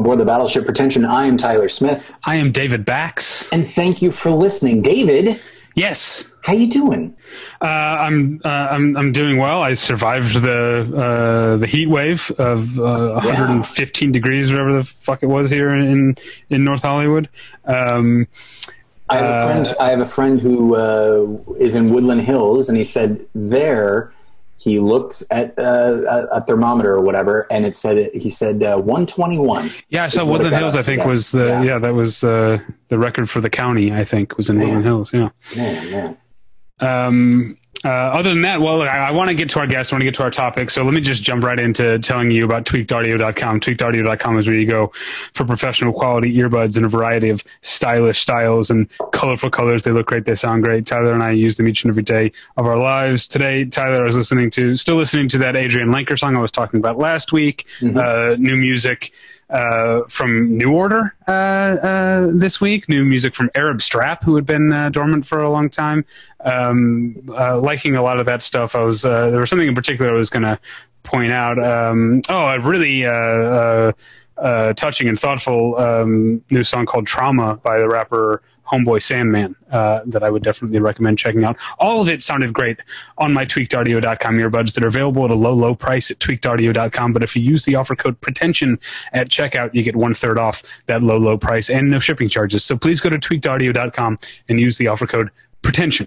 aboard the Battleship Pretension. I am Tyler Smith, I am David Bax. and thank you for listening. David, Yes, how you doing? uh, I'm, uh, I'm I'm doing well. I survived the uh, the heat wave of uh, 115 degrees, whatever the fuck it was here in in North Hollywood. Um, I have a friend. I have a friend who uh, is in Woodland Hills, and he said there he looked at uh, a, thermometer or whatever, and it said he said uh, 121. yeah, I saw Is what it Woodland Hills. I think was the Yeah. yeah, that was uh, the record for the county. I think was in Woodland Hills. Yeah. Man, man. Um, uh, other than that, well, I, I want to get to our guests. I want to get to our topic. So let me just jump right into telling you about tweakedaudio.com. Tweakedaudio.com is where you go for professional quality earbuds in a variety of stylish styles and colorful colors. They look great. They sound great. Tyler and I use them each and every day of our lives. Today, Tyler, I was listening to, still listening to that Adrianne Lenker song I was talking about last week. Uh, new music uh, from New Order uh, uh, this week. New music from Arab Strap, who had been uh, dormant for a long time. Um, uh, liking a lot of that stuff. I was uh, there was something in particular I was going to point out. Um, oh, a really touching and thoughtful um, new song called "Trauma" by the rapper Homeboy Sandman uh, that I would definitely recommend checking out. All of it sounded great on my tweakedaudio.com earbuds that are available at a low, low price at tweakedaudio.com. But if you use the offer code pretension at checkout, you get one third off that low, low price and no shipping charges. So please go to tweakedaudio.com and use the offer code pretension.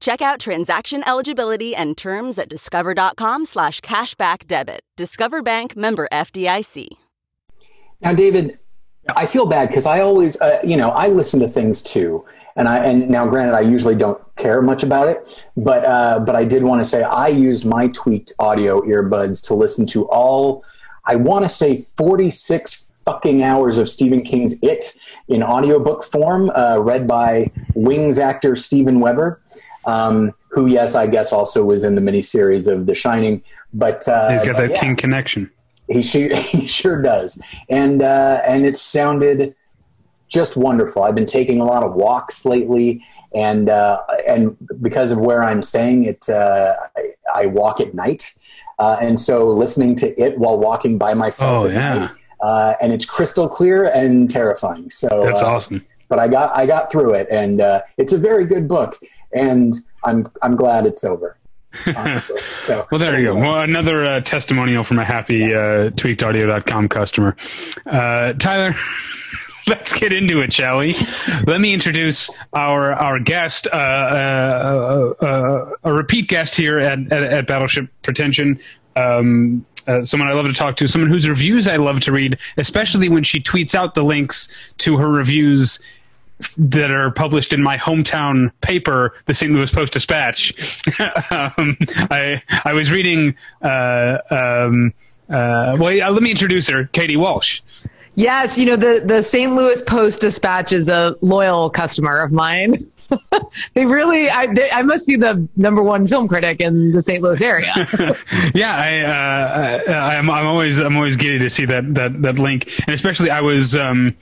Check out transaction eligibility and terms at discover.com slash cashback debit. Discover Bank member FDIC. Now, David, I feel bad because I always, uh, you know, I listen to things too, and I and now, granted, I usually don't care much about it, but uh, but I did want to say I used my tweaked audio earbuds to listen to all, I want to say forty six fucking hours of Stephen King's It in audiobook form, uh, read by Wings actor Steven Weber, um, who, yes, I guess also was in the miniseries of The Shining, but uh, He's got that yeah. King connection. He sure, he sure does, and uh, and it sounded just wonderful. I've been taking a lot of walks lately, and uh, and because of where I'm staying, it uh, I, I walk at night, uh, and so listening to it while walking by myself. Oh, yeah. night, uh, and it's crystal clear and terrifying. So That's uh, awesome. But I got I got through it, and uh, it's a very good book, and I'm I'm glad it's over. Honestly, so Well, there you go. Well, another uh, testimonial from a happy uh, tweakedaudio.com customer. Uh, Tyler, let's get into it, shall we? Let me introduce our our guest, uh, uh, uh, uh, a repeat guest here at, at, at Battleship Pretension. Um, uh, someone I love to talk to, someone whose reviews I love to read, especially when she tweets out the links to her reviews that are published in my hometown paper, the St. Louis Post Dispatch. um, I I was reading. Uh, um, uh, well, let me introduce her, Katie Walsh. Yes, you know the the St. Louis Post Dispatch is a loyal customer of mine. they really, I, they, I must be the number one film critic in the St. Louis area. yeah, I, uh, I, I'm, I'm always I'm always giddy to see that that that link, and especially I was. Um,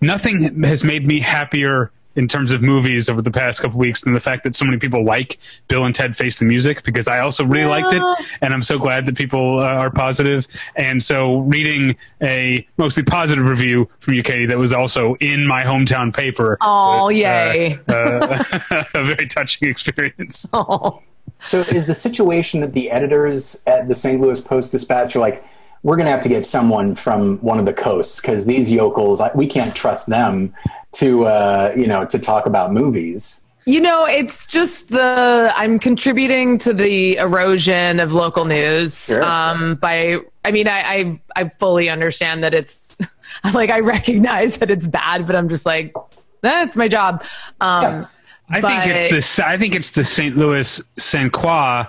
nothing has made me happier in terms of movies over the past couple weeks than the fact that so many people like Bill and Ted Face the Music because I also really liked it, and I'm so glad that people uh, are positive. And so, reading a mostly positive review from you, Katie, that was also in my hometown paper. Oh, uh, yay. uh, a very touching experience. oh. So is the situation that the editors at the St. Louis Post Dispatch are like, we're going to have to get someone from one of the coasts because these yokels, I- we can't trust them to, uh, you know, to talk about movies. You know, it's just the I'm contributing to the erosion of local news. Sure. Um, by I mean, I, I I fully understand that it's like I recognize that it's bad, but I'm just like, that's my job. Um, Yeah. I think it's but- this. I think it's the St. Louis Saint Croix,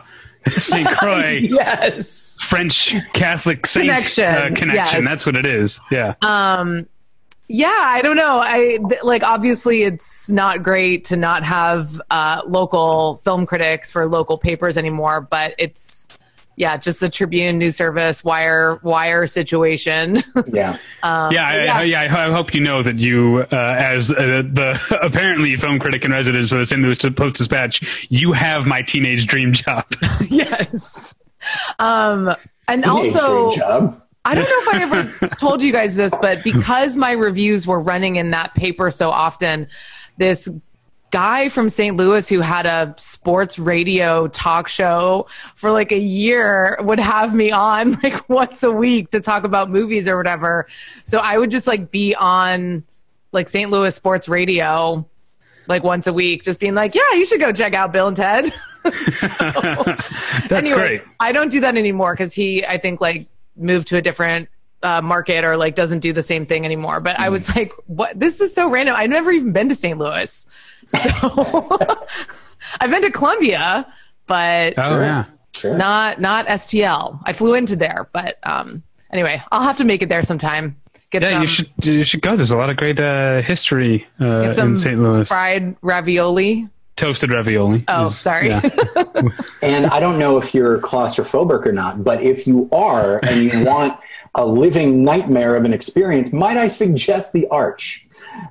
Saint Croix yes. French Catholic Saint Connection, uh, connection. yes. That's what it is. Yeah. Um, Yeah, I don't know. I th- like obviously it's not great to not have uh, local film critics for local papers anymore, but it's yeah, just the Tribune News Service Wire Wire situation. Yeah. yeah, I, yeah. I, yeah. I hope you know that you, uh, as uh, the apparently film critic in residence of the St. Louis Post Dispatch, you have my teenage dream job. yes. Um, and Teenage also, dream job. I don't know if I ever told you guys this, but because my reviews were running in that paper so often, this guy from St. Louis who had a sports radio talk show for like a year would have me on like once a week to talk about movies or whatever. So I would just like be on like St. Louis sports radio like once a week, just being like, yeah, you should go check out Bill and Ted. That's anyway, great. I don't do that anymore because he, I think, like moved to a different uh, market or like doesn't do the same thing anymore. But I was like, what? This is so random. I've never even been to St. Louis. So I've been to Columbia, but Oh yeah. Sure. not not STL. I flew into there, but um, anyway, I'll have to make it there sometime. Get Yeah, some, you should you should go. There's a lot of great uh, history uh, get some in St. Louis. fried ravioli. Toasted ravioli. Oh, is- sorry. yeah. And I don't know if you're claustrophobic or not, but if you are and you want a living nightmare of an experience, might I suggest the Arch?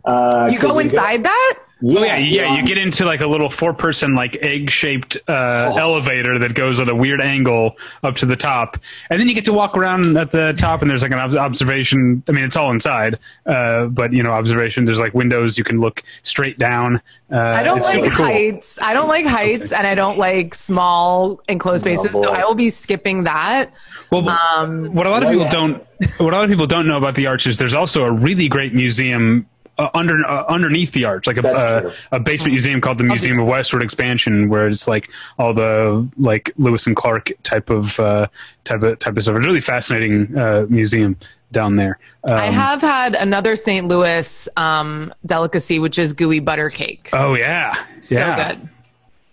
Uh, You 'cause go inside that? Oh yeah, yeah. You get into like a little four-person, like egg-shaped uh, Oh. elevator that goes at a weird angle up to the top, and then you get to walk around at the top. And there's like an ob- observation. I mean, it's all inside, uh, but you know, observation. There's like windows you can look straight down. Uh, I don't like cool. heights. I don't like heights, and I don't like small enclosed spaces. so. I will be skipping that. Well, Um, what a lot of Oh, people yeah. don't, what a lot of people don't know about the arch is there's also a really great museum uh, under uh, underneath the arch, like a uh, a basement museum called the Museum of Westward Expansion, where it's like all the like Lewis and Clark type of uh, type of type of stuff. It's a really fascinating uh, museum down there. Um, I have had another St. Louis um, delicacy, which is gooey butter cake. oh yeah, so yeah. good.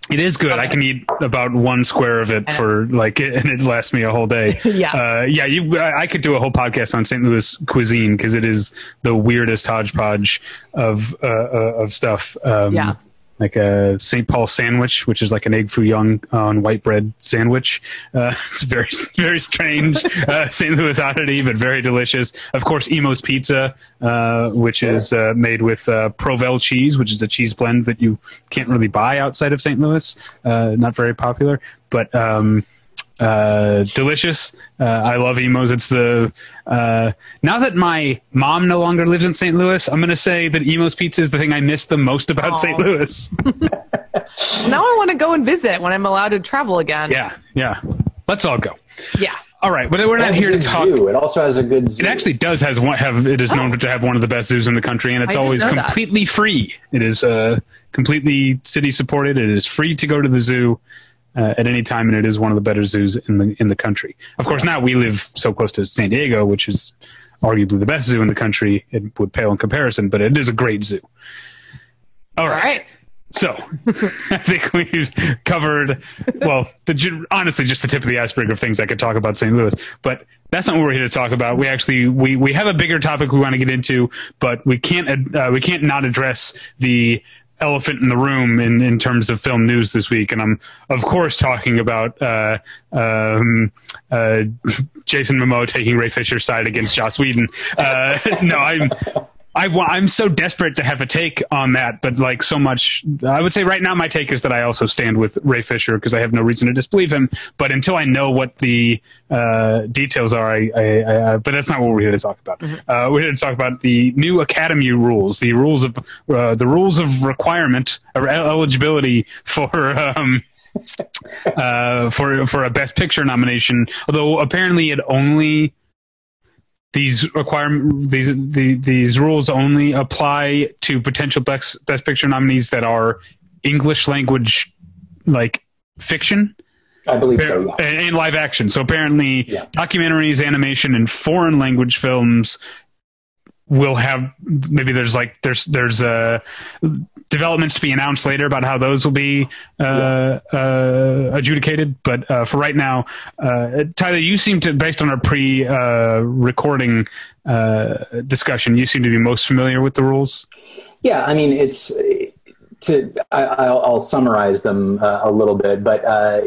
It is good. I can eat about one square of it for like, and it lasts me a whole day. Yeah. uh, yeah. You, I I could do a whole podcast on St. Louis cuisine because it is the weirdest hodgepodge of uh, uh, of stuff. Um, Yeah. Like a St. Paul sandwich, which is like an egg foo young on white bread sandwich. Uh, it's very, very strange uh, St. Louis oddity, but very delicious. Of course, Imo's Pizza, uh, which is uh, made with uh, Provel cheese, which is a cheese blend that you can't really buy outside of St. Louis. Uh, not very popular, but um, uh, delicious. Uh, I love Imo's. It's the uh, now that my mom no longer lives in St. Louis, I'm going to say that Imo's Pizza is the thing I miss the most about Aw. St. Louis. Now I want to go and visit when I'm allowed to travel again. yeah, yeah. Let's all go. Yeah. All right, but we're It not here to talk. Zoo. It also has a good zoo. It actually does has one have it is known to have one of the best zoos in the country, and it's I always know that. completely free. It is uh, completely city supported. It is free to go to the zoo uh, at any time, and it is one of the better zoos in the in the country. Of course, now we live so close to San Diego, which is arguably the best zoo in the country. It would pale in comparison, but it is a great zoo. All All right. right. So I think we've covered, well, the, honestly, just the tip of the iceberg of things I could talk about St. Louis. But that's not what we're here to talk about. We actually we we have a bigger topic we want to get into, but we can't uh, we can't not address the elephant in the room in, in terms of film news this week. And I'm of course talking about uh, um, uh, Jason Momoa taking Ray Fisher's side against Joss Whedon. Uh, no, I'm. I, I'm so desperate to have a take on that, but like so much, I would say right now my take is that I also stand with Ray Fisher because I have no reason to disbelieve him. But until I know what the uh, details are, I, I, I, I, but that's not what we're here to talk about. Uh, we're here to talk about the new Academy rules, the rules of uh, the rules of requirement or eligibility for. Um, uh, for for a Best Picture nomination, although apparently it only these require these the, these rules only apply to potential best best picture nominees that are English language like fiction I believe so. Yeah. and, and live action. So apparently, Yeah. documentaries, animation, and foreign language films we'll have maybe there's like there's there's uh developments to be announced later about how those will be uh, uh, adjudicated. But uh, for right now, uh, Tyler, you seem to, based on our pre-recording uh, discussion, you seem to be most familiar with the rules. Yeah, I mean, it's to I, will summarize them uh, a little bit, but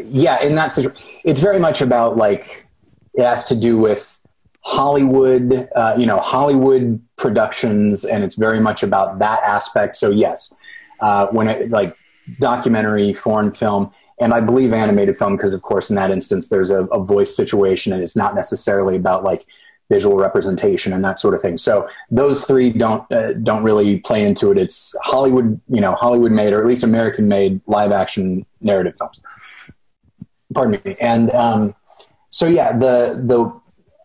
yeah, in that situation, it's very much about like it has to do with Hollywood, you know, Hollywood productions, and it's very much about that aspect. So yes, uh, when it like documentary, foreign film, and I believe animated film because, of course, in that instance, there's a, a voice situation, and it's not necessarily about like visual representation and that sort of thing. So those three don't uh, don't really play into it. It's Hollywood, you know, Hollywood made or at least American made live action narrative films. Pardon me. And um, so yeah, the the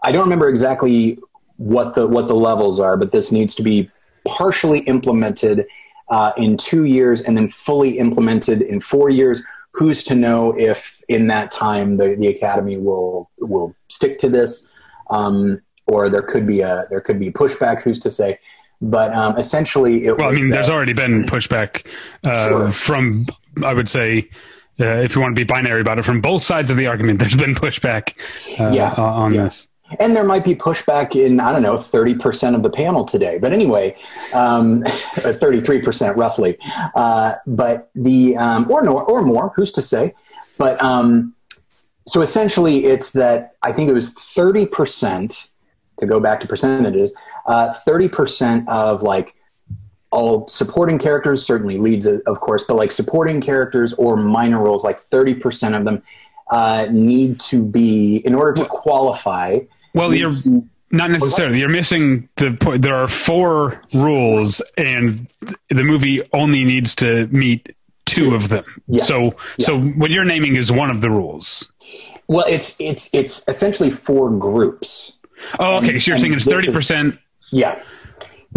I don't remember exactly what the what the levels are, but this needs to be partially implemented uh, in two years and then fully implemented in four years. Who's to know if in that time the, the academy will will stick to this, um, or there could be a there could be pushback. Who's to say? But um, essentially, it well, I mean, that, there's already been pushback uh, sure. from I would say. Uh, if you want to be binary about it, from both sides of the argument, there's been pushback uh, yeah, on yeah. this. And there might be pushback in, I don't know, 30% of the panel today. But anyway, um, 33% roughly. Uh, but the, um, or, no, or more, who's to say? But um, so essentially, it's that I think it was 30%, to go back to percentages, uh, 30% of like all supporting characters, certainly leads, of course, but like supporting characters or minor roles, like 30% of them uh, need to be, in order to qualify, well, you're not necessarily. You're missing the point. There are four rules, and the movie only needs to meet two of them. Yes. So, yeah. so what you're naming is one of the rules. Well, it's it's it's essentially four groups. Oh, okay. And, so you're saying it's thirty percent. Yeah,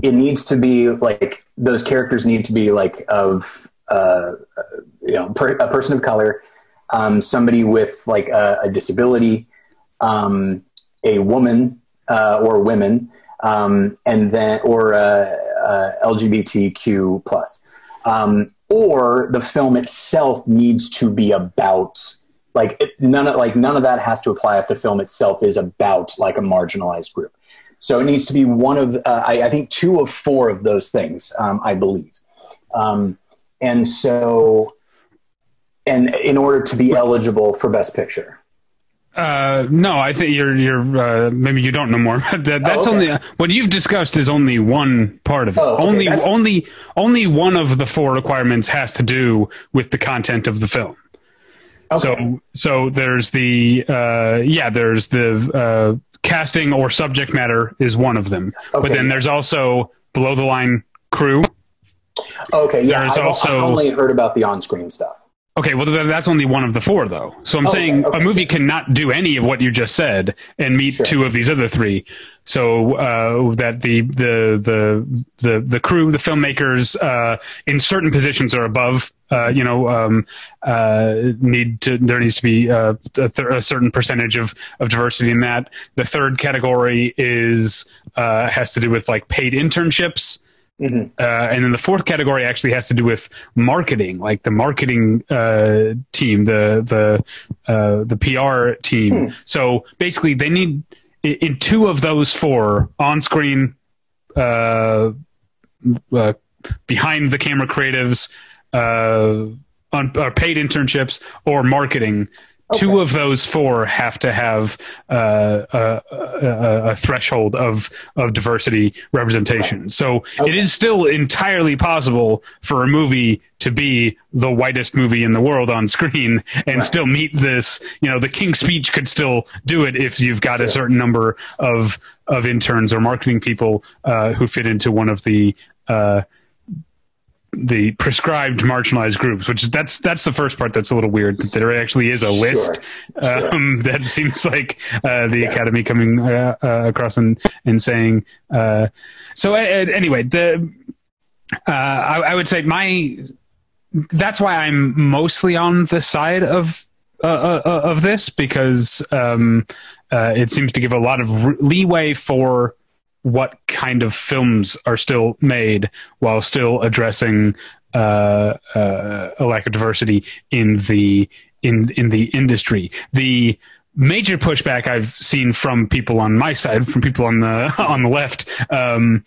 it needs to be like those characters need to be like of uh, you know per, a person of color, um, somebody with like a, a disability, um, a woman uh, or women, um, and then or uh, uh, LGBTQ plus, um, or the film itself needs to be about like it, none of like none of that has to apply if the film itself is about like a marginalized group. So it needs to be one of uh, I, I, think two of four of those things, um, I believe, um, and so and in order to be eligible for Best Picture. Uh, no, I think you're you're uh, maybe you don't know more. that, that's oh, okay. only what you've discussed is only one part of it. Oh, okay. Only that's... only only one of the four requirements has to do with the content of the film. Okay. So so there's the uh, yeah there's the uh, casting or subject matter is one of them, but then there's also below the line crew. Okay, yeah, there's I've, also I've only heard about the on screen stuff. Okay, well, that's only one of the four, though. So I'm oh, saying okay, okay. a movie cannot do any of what you just said and meet sure. two of these other three. So uh, that the, the the the the crew, the filmmakers, uh, in certain positions are above. Uh, you know, um, uh, need to there needs to be uh, a, th- a, certain percentage of of diversity in that. The third category is uh, has to do with like paid internships. Mm-hmm. Uh, and then the fourth category actually has to do with marketing, like the marketing uh, team, the the uh, the PR team. Hmm. So basically, they need in two of those four on-screen, uh, uh, behind the camera creatives, uh, on, paid internships, or marketing. Okay. Two of those four have to have uh, a, a, a, threshold of of diversity representation. Right. So okay. it is still entirely possible for a movie to be the whitest movie in the world on screen and right. still meet this. You know, the King's Speech could still do it if you've got sure. a certain number of of interns or marketing people uh, who fit into one of the uh, the prescribed marginalized groups, which is that's that's the first part that's a little weird that there actually is a list sure, um, that seems like uh, the yeah. academy coming uh, uh, across and and saying. Uh, so anyway, the uh, I, I, would say my that's why I'm mostly on the side of uh, of this because um, it seems to give a lot of leeway for what kind of films are still made while still addressing uh, uh, a lack of diversity in the in in the industry. The major pushback I've seen from people on my side, from people on the on the left, um,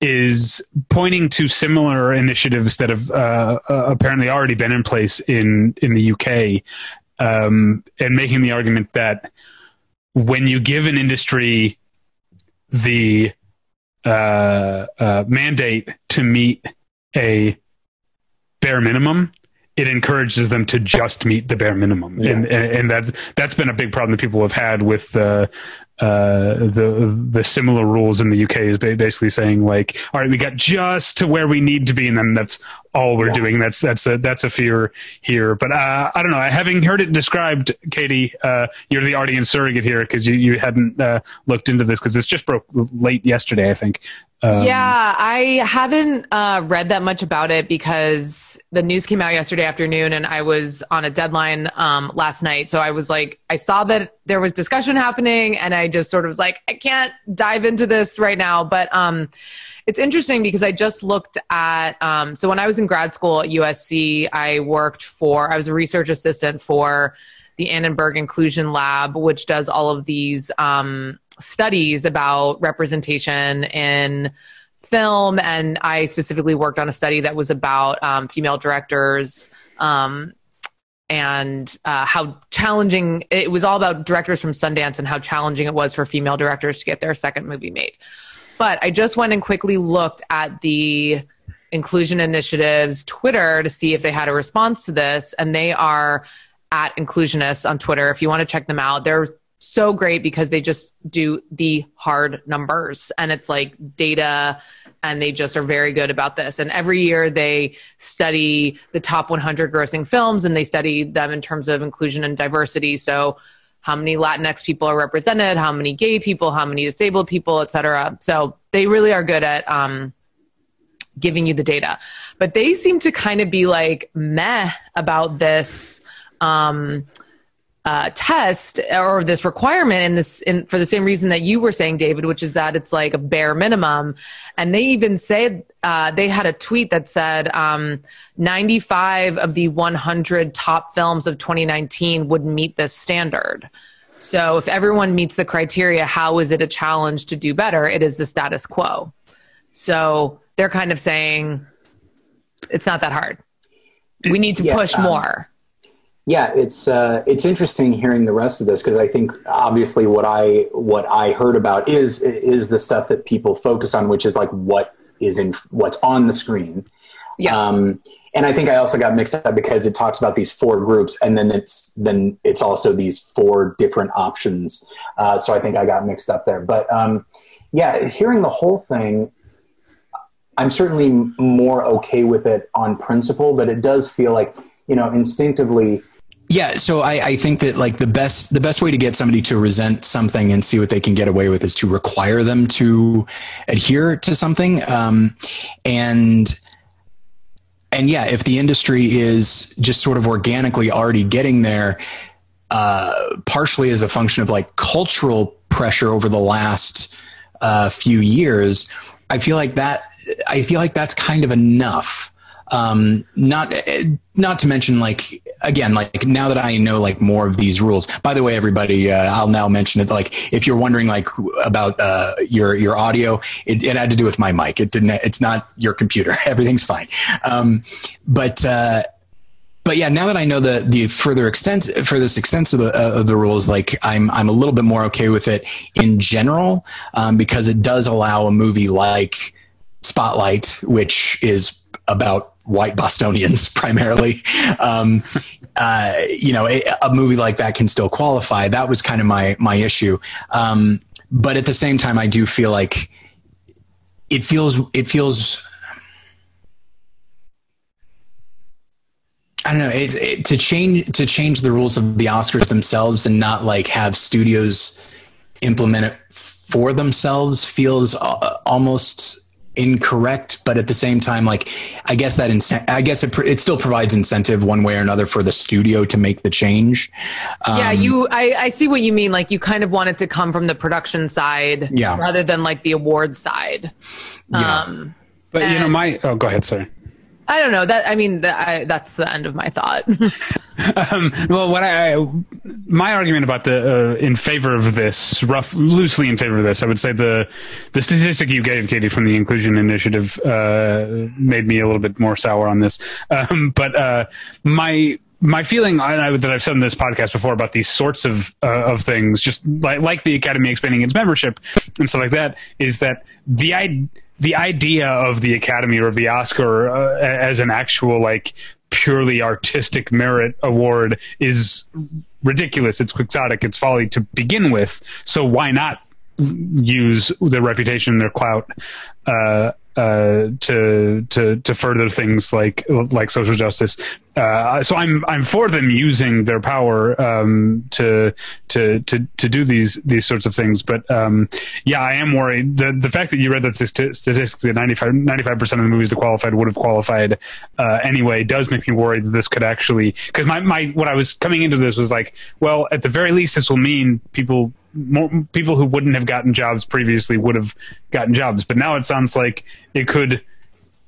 is pointing to similar initiatives that have uh, uh apparently already been in place in in the UK, um, and making the argument that when you give an industry the uh, uh, mandate to meet a bare minimum, it encourages them to just meet the bare minimum, yeah. and, and, and that's that's been a big problem that people have had with the uh, the the similar rules in the UK is basically saying like, all right, we got just to where we need to be, and then that's all we're yeah. doing. That's that's a that's a fear here. But uh, I don't know. Having heard it described, Katie, uh, you're the audience surrogate here because you you hadn't uh, looked into this because this just broke late yesterday, I think. Um, yeah, I haven't uh, read that much about it because the news came out yesterday afternoon and I was on a deadline um, last night. So I was like, I saw that there was discussion happening and I just sort of was like, I can't dive into this right now. But um, it's interesting because I just looked at, um, so when I was in grad school at USC, I worked for, I was a research assistant for the Annenberg Inclusion Lab, which does all of these um, studies about representation in film. And I specifically worked on a study that was about um, female directors. Um, and uh, how challenging it was all about directors from Sundance and how challenging it was for female directors to get their second movie made. But I just went and quickly looked at the inclusion initiatives Twitter to see if they had a response to this, and they are at inclusionists on Twitter. If you want to check them out, they're so great because they just do the hard numbers and it's like data and they just are very good about this. And every year they study the top 100 grossing films and they study them in terms of inclusion and diversity. So how many Latinx people are represented, how many gay people, how many disabled people, et cetera. So they really are good at um, giving you the data. But they seem to kind of be like meh about this. Um, uh, test or this requirement in this in, for the same reason that you were saying david which is that it's like a bare minimum. And they even said uh, they had a tweet that said um, 95 of the 100 top films of 2019 would meet this standard. So if everyone meets the criteria how is it a challenge to do better? It is the status quo. So they're kind of saying it's not that hard. We need to yeah, push um, more yeah, it's uh, it's interesting hearing the rest of this because I think obviously what I what I heard about is is the stuff that people focus on, which is like what is in what's on the screen. Yeah. Um, and I think I also got mixed up because it talks about these four groups, and then it's then it's also these four different options. Uh, so I think I got mixed up there. But um, yeah, hearing the whole thing, I'm certainly more okay with it on principle, but it does feel like you know instinctively yeah, so I, I, think that like the best the best way to get somebody to resent something and see what they can get away with is to require them to adhere to something, um, and and yeah, if the industry is just sort of organically already getting there, uh, partially as a function of like cultural pressure over the last uh, few years, I feel like that I feel like that's kind of enough um, not not to mention like again like now that I know like more of these rules. By the way, everybody, uh, I'll now mention it. Like if you're wondering like about uh, your your audio, it, it, had to do with my mic. It didn't. It's not your computer. Everything's fine. Um, but. Uh, but yeah, now that I know the the further extent, furthest extent of the uh, of the rules, like I'm I'm a little bit more okay with it in general um, because it does allow a movie like Spotlight, which is about white Bostonians primarily. Um, uh, you know, a, a, movie like that can still qualify. That was kind of my my issue. Um, but at the same time, I do feel like it feels it feels. I don't know. It's it, to change to change the rules of the Oscars themselves and not like have studios implement it for themselves feels uh, almost incorrect, but at the same time, like I guess that incent- I guess it, pr- it still provides incentive one way or another for the studio to make the change. Um, yeah, you. I, I see what you mean. Like you kind of want it to come from the production side, yeah. rather than like the award side. Yeah. Um, but you know, my oh, go ahead. Sorry. I don't know that. I mean, that, I, that's the end of my thought. um, well, what I, I, my argument about the uh, in favor of this, rough, loosely in favor of this, I would say the the statistic you gave, Katie, from the Inclusion Initiative, uh, made me a little bit more sour on this. Um, but uh, my my feeling I, that I've said in this podcast before about these sorts of uh, of things, just like like the Academy expanding its membership and stuff like that, is that the I the idea of the Academy or the Oscar uh, as an actual like purely artistic merit award is ridiculous. It's quixotic. It's folly to begin with. So why not use their reputation, their clout, uh, uh, to to to further things like like social justice. Uh, so I'm I'm for them using their power um, to to to to do these these sorts of things. But um, yeah, I am worried. the The fact that you read that statistic that 95 percent of the movies that qualified would have qualified uh, anyway does make me worried that this could actually because my my what I was coming into this was like, well, at the very least, this will mean people more people who wouldn't have gotten jobs previously would have gotten jobs. But now it sounds like it could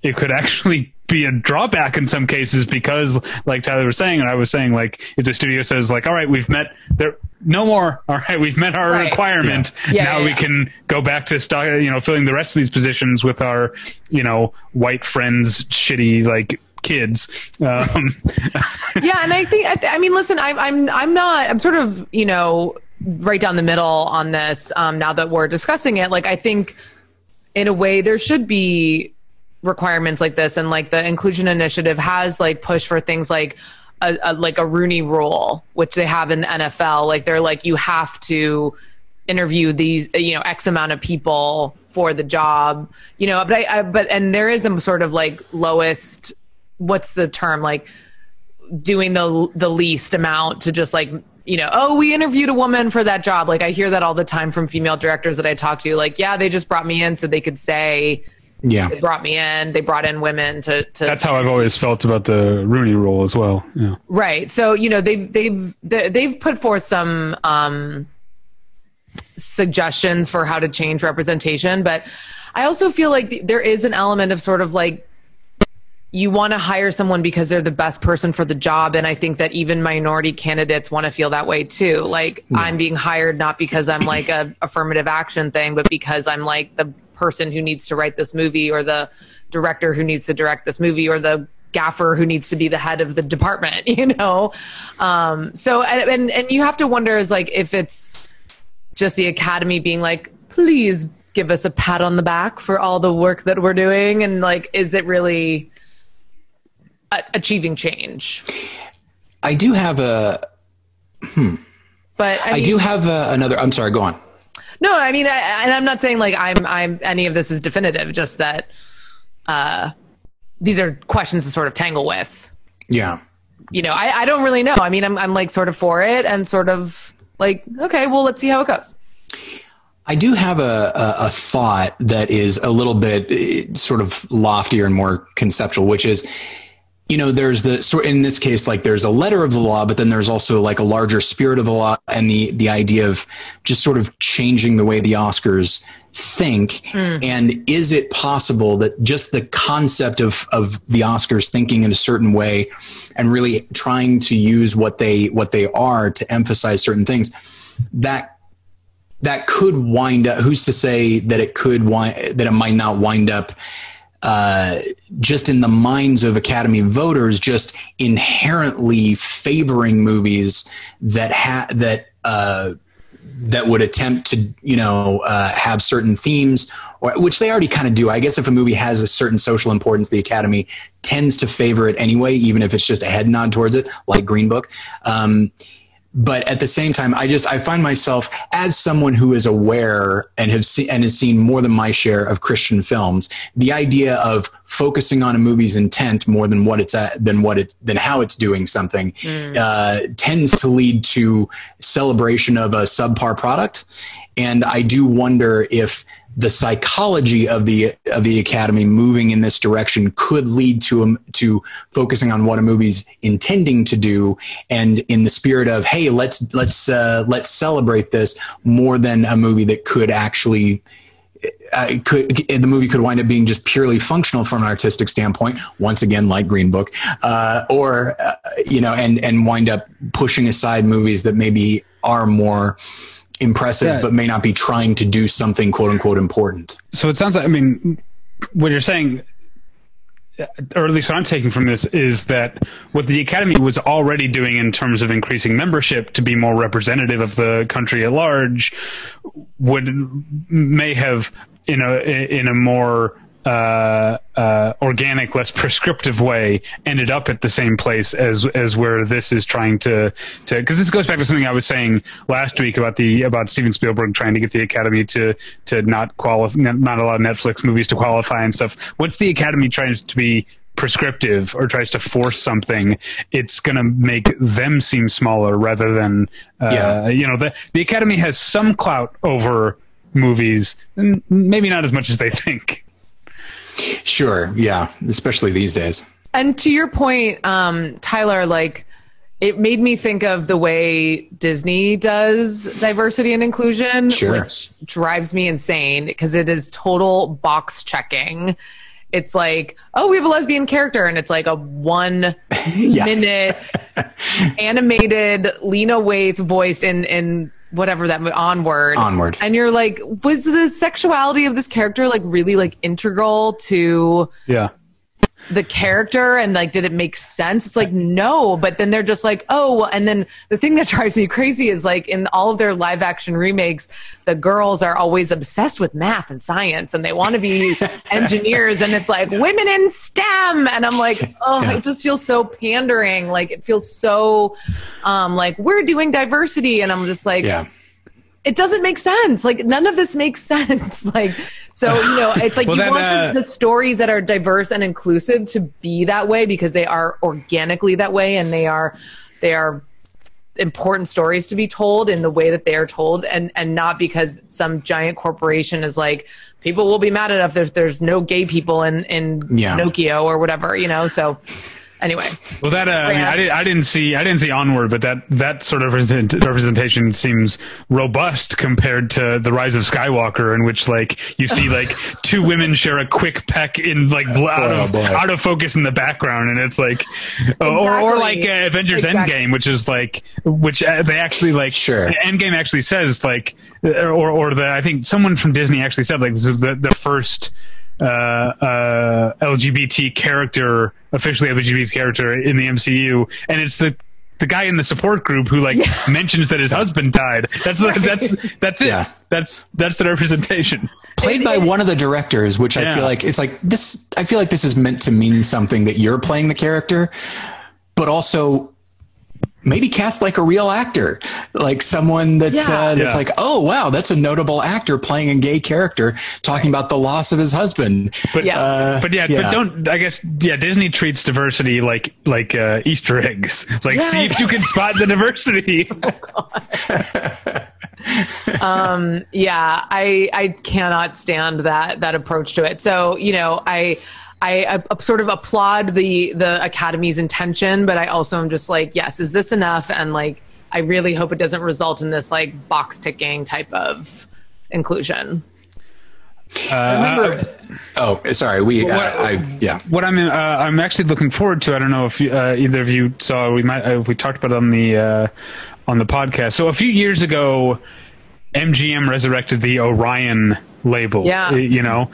it could actually be a drawback in some cases because like Tyler was saying and I was saying like if the studio says like all right we've met there no more all right we've met our right. requirement yeah. Yeah, now yeah, we can go back to stock you know filling the rest of these positions with our you know white friends shitty like kids. Um. yeah, and I think I, I mean, listen, I'm I'm I'm not I'm sort of you know right down the middle on this um, now that we're discussing it like i think in a way there should be requirements like this and like the inclusion initiative has like pushed for things like a, a, like a rooney rule which they have in the nfl like they're like you have to interview these you know x amount of people for the job you know but I, I but and there is a sort of like lowest what's the term like doing the the least amount to just like you know, oh, we interviewed a woman for that job. Like I hear that all the time from female directors that I talk to. Like, yeah, they just brought me in so they could say, yeah, they brought me in. They brought in women to. to That's how I've always felt about the Rooney Rule as well. Yeah. Right. So you know they've they've they've put forth some um, suggestions for how to change representation, but I also feel like there is an element of sort of like you want to hire someone because they're the best person for the job and i think that even minority candidates want to feel that way too like yeah. i'm being hired not because i'm like a affirmative action thing but because i'm like the person who needs to write this movie or the director who needs to direct this movie or the gaffer who needs to be the head of the department you know um, so and, and and you have to wonder is like if it's just the academy being like please give us a pat on the back for all the work that we're doing and like is it really achieving change. I do have a. Hmm. But I, mean, I do have a, another. I'm sorry. Go on. No, I mean, I, and I'm not saying like I'm I'm any of this is definitive. Just that uh, these are questions to sort of tangle with. Yeah. You know, I, I don't really know. I mean, I'm I'm like sort of for it and sort of like okay, well, let's see how it goes. I do have a, a, a, thought that is a little bit eh, sort of loftier and more conceptual, which is you know, there's the sort in this case, like there's a letter of the law, but then there's also like a larger spirit of the law and the the idea of just sort of changing the way the Oscars think. Mm. And is it possible that just the concept of of the Oscars thinking in a certain way and really trying to use what they what they are to emphasize certain things that that could wind up who's to say that it could wind that it might not wind up uh, just in the minds of Academy voters, just inherently favoring movies that ha- that uh, that would attempt to you know uh, have certain themes, or which they already kind of do. I guess if a movie has a certain social importance, the Academy tends to favor it anyway, even if it's just a head nod towards it, like Green Book. Um, but at the same time i just i find myself as someone who is aware and have seen and has seen more than my share of christian films the idea of focusing on a movie's intent more than what it's at than what it's than how it's doing something mm. uh, tends to lead to celebration of a subpar product and i do wonder if the psychology of the of the academy moving in this direction could lead to um, to focusing on what a movie's intending to do and in the spirit of hey let's let's uh, let's celebrate this more than a movie that could actually uh, could the movie could wind up being just purely functional from an artistic standpoint once again like green book uh, or uh, you know and and wind up pushing aside movies that maybe are more impressive yeah. but may not be trying to do something quote unquote important so it sounds like i mean what you're saying or at least what I'm taking from this is that what the academy was already doing in terms of increasing membership to be more representative of the country at large would may have in a in a more uh, uh, organic, less prescriptive way, ended up at the same place as as where this is trying to to because this goes back to something I was saying last week about the about Steven Spielberg trying to get the Academy to to not qualify, not allow Netflix movies to qualify and stuff. What's the Academy trying to be prescriptive or tries to force something, it's going to make them seem smaller rather than, uh, yeah. you know, the, the Academy has some clout over movies, maybe not as much as they think. Sure. Yeah. Especially these days. And to your point, um, Tyler, like, it made me think of the way Disney does diversity and inclusion, sure. which drives me insane because it is total box checking it's like, oh, we have a lesbian character, and it's like a one minute animated Lena Waithe voice in in whatever that onward. Onward, and you're like, was the sexuality of this character like really like integral to yeah the character and like did it make sense it's like no but then they're just like oh and then the thing that drives me crazy is like in all of their live action remakes the girls are always obsessed with math and science and they want to be engineers and it's like women in stem and i'm like oh yeah. it just feels so pandering like it feels so um like we're doing diversity and i'm just like yeah it doesn't make sense. Like none of this makes sense. like so, you know, it's like well, you then, want uh, the, the, stories that are diverse and inclusive to be that way because they are organically that way and they are they are important stories to be told in the way that they are told and and not because some giant corporation is like people will be mad enough if there's no gay people in in yeah. Nokia or whatever, you know. So anyway. Well, that uh, I, mean, I, did, I didn't see I didn't see onward, but that that sort of represent, representation seems robust compared to the Rise of Skywalker, in which like you see like two women share a quick peck in like out of oh, out of focus in the background, and it's like, exactly. or or like uh, Avengers exactly. Endgame, which is like which uh, they actually like sure Endgame actually says like or or the I think someone from Disney actually said like this is the the first uh, uh, LGBT character, officially LGBT character in the MCU, and it's the the guy in the support group who like yeah. mentions that his husband died. That's right. that's that's it. Yeah. That's that's the representation. Played by one of the directors, which yeah. I feel like it's like this. I feel like this is meant to mean something that you're playing the character, but also maybe cast like a real actor, like someone that yeah. uh, that's yeah. like, oh wow, that's a notable actor playing a gay character, talking about the loss of his husband. But yeah, uh, but yeah, yeah, but don't I guess yeah, Disney treats diversity like like uh, Easter eggs. Like yes. see if you can spot the diversity. oh, um, yeah, I I cannot stand that that approach to it. So you know, I I, I, sort of applaud the the academy's intention, but I also am just like, yes, is this enough? And like, I really hope it doesn't result in this like box ticking type of inclusion. Uh, remember, oh, sorry. We, uh, what, I, yeah. What I'm, uh, I'm actually looking forward to. I don't know if you, uh, either of you saw. We might, uh, we talked about it on the, uh, on the podcast. So a few years ago, MGM resurrected the Orion label. Yeah. You know,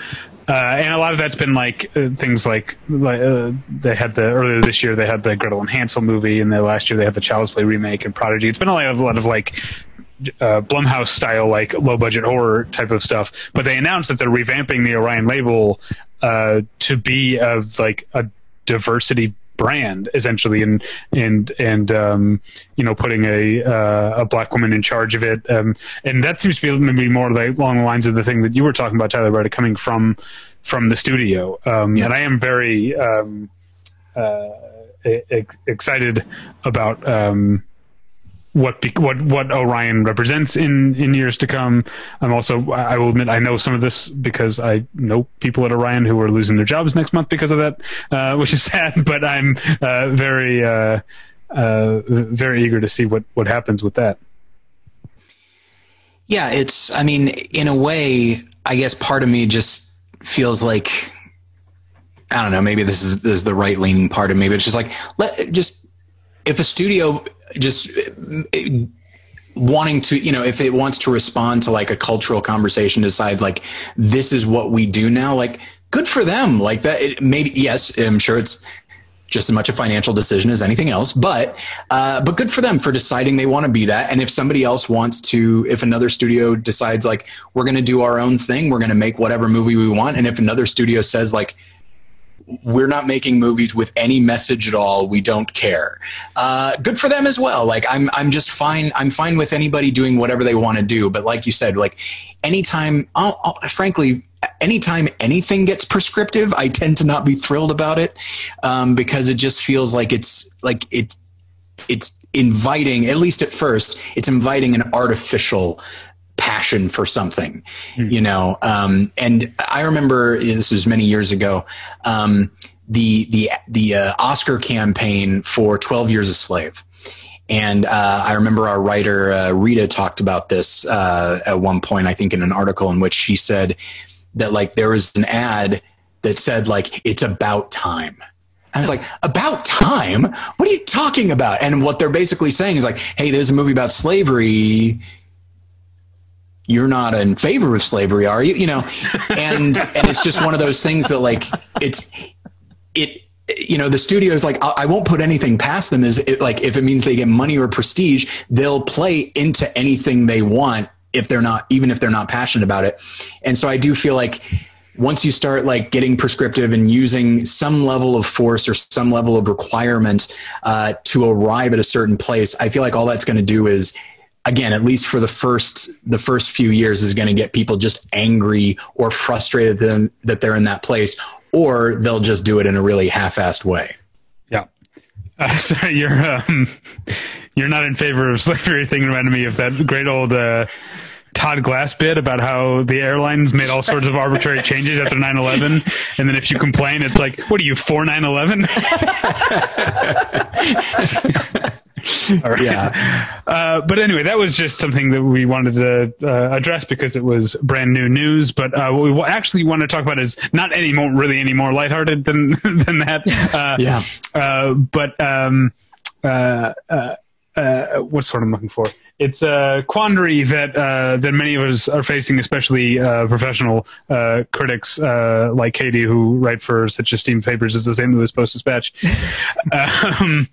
uh, and a lot of that's been like uh, things like, uh, they had the earlier this year they had the Gretel and Hansel movie, and the last year they had the Child's Play remake and Prodigy. It's been a lot of, a lot of like uh, Blumhouse style, like low budget horror type of stuff. But they announced that they're revamping the Orion label uh, to be a like a diversity brand essentially and and and um, you know putting a uh, a black woman in charge of it um, and that seems to be maybe more like along the lines of the thing that you were talking about Tyler about it coming from from the studio um, yeah. and I am very um, uh, excited about um, what what what Orion represents in in years to come. I'm also I will admit I know some of this because I know people at Orion who are losing their jobs next month because of that, uh, which is sad. But I'm uh, very uh, uh very eager to see what what happens with that. Yeah, it's. I mean, in a way, I guess part of me just feels like I don't know. Maybe this is this is the right leaning part of me, but it's just like let just if a studio just wanting to you know if it wants to respond to like a cultural conversation decide like this is what we do now like good for them. Like that it, maybe yes i'm sure it's just as much a financial decision as anything else but uh, but good for them for deciding they want to be that. And if somebody else wants to if another studio decides like we're going to do our own thing we're going to make whatever movie we want and if another studio says like we're not making movies with any message at all. We don't care. Uh, good for them as well. Like I'm, I'm just fine. I'm fine with anybody doing whatever they want to do. But like you said, like anytime, I'll, I'll, frankly, anytime anything gets prescriptive, I tend to not be thrilled about it um, because it just feels like it's like it's it's inviting. At least at first, it's inviting an artificial passion for something, mm. you know. Um, and I remember this was many years ago. Um, the the the uh, Oscar campaign for Twelve Years a Slave. And uh, I remember our writer uh, Rita talked about this uh, at one point. I think in an article in which she said that like there was an ad that said like it's about time. I was like, about time? What are you talking about? And what they're basically saying is like, hey, there's a movie about slavery you're not in favor of slavery, are you? You know, and and it's just one of those things that like it's it you know the studio is like I, won't put anything past them is it, like if it means they get money or prestige they'll play into anything they want if they're not even if they're not passionate about it and so i do feel like once you start like getting prescriptive and using some level of force or some level of requirement uh, to arrive at a certain place i feel like all that's going to do is again at least for the first the first few years is going to get people just angry or frustrated them, that they're in that place or they'll just do it in a really half-assed way. Yeah. Uh, sorry you're um, you're not in favor of slavery. Thing reminded me of that great old uh, Todd Glass bit about how the airlines made all sorts of arbitrary changes after 9-11 and then if you complain it's like what are you for 9-11 Yeah. Uh, but anyway, that was just something that we wanted to uh, address because it was brand new news. But uh, what we actually want to talk about is not any more really any more lighthearted than than that. Uh, yeah. Uh, but um, uh, what sort I'm looking for? It's a quandary that that many of us are facing, especially professional critics like Katie, who write for such esteemed papers as the St. Louis Post Dispatch. um,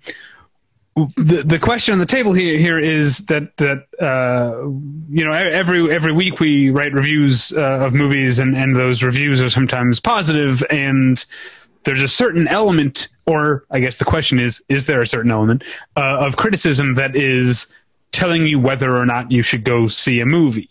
the the question on the table here here is that that uh, you know every every week we write reviews uh, of movies and and those reviews are sometimes positive and there's a certain element or I guess the question is is there a certain element uh, of criticism that is telling you whether or not you should go see a movie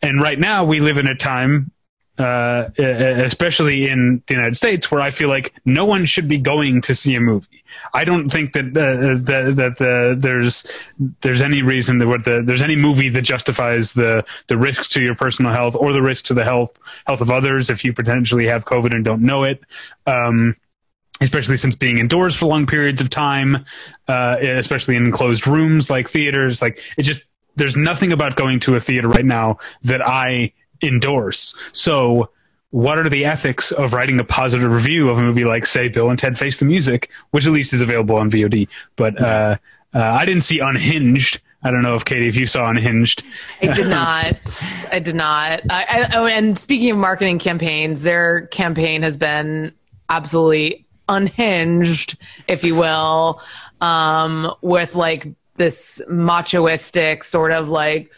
and right now we live in a time uh, especially in the United States, where I feel like no one should be going to see a movie. I don't think that uh, that, that the, there's there's any reason that what the, there's any movie that justifies the the risk to your personal health or the risk to the health health of others if you potentially have COVID and don't know it. Um, especially since being indoors for long periods of time, uh, especially in enclosed rooms like theaters, like it just there's nothing about going to a theater right now that I endorse. So, what are the ethics of writing a positive review of a movie like, say, Bill and Ted Face the Music, which at least is available on VOD? But uh, uh, I didn't see Unhinged. I don't know if Katie, if you saw Unhinged. I did not. I did not. I, I, oh, and speaking of marketing campaigns, their campaign has been absolutely unhinged, if you will, um, with like this machoistic sort of like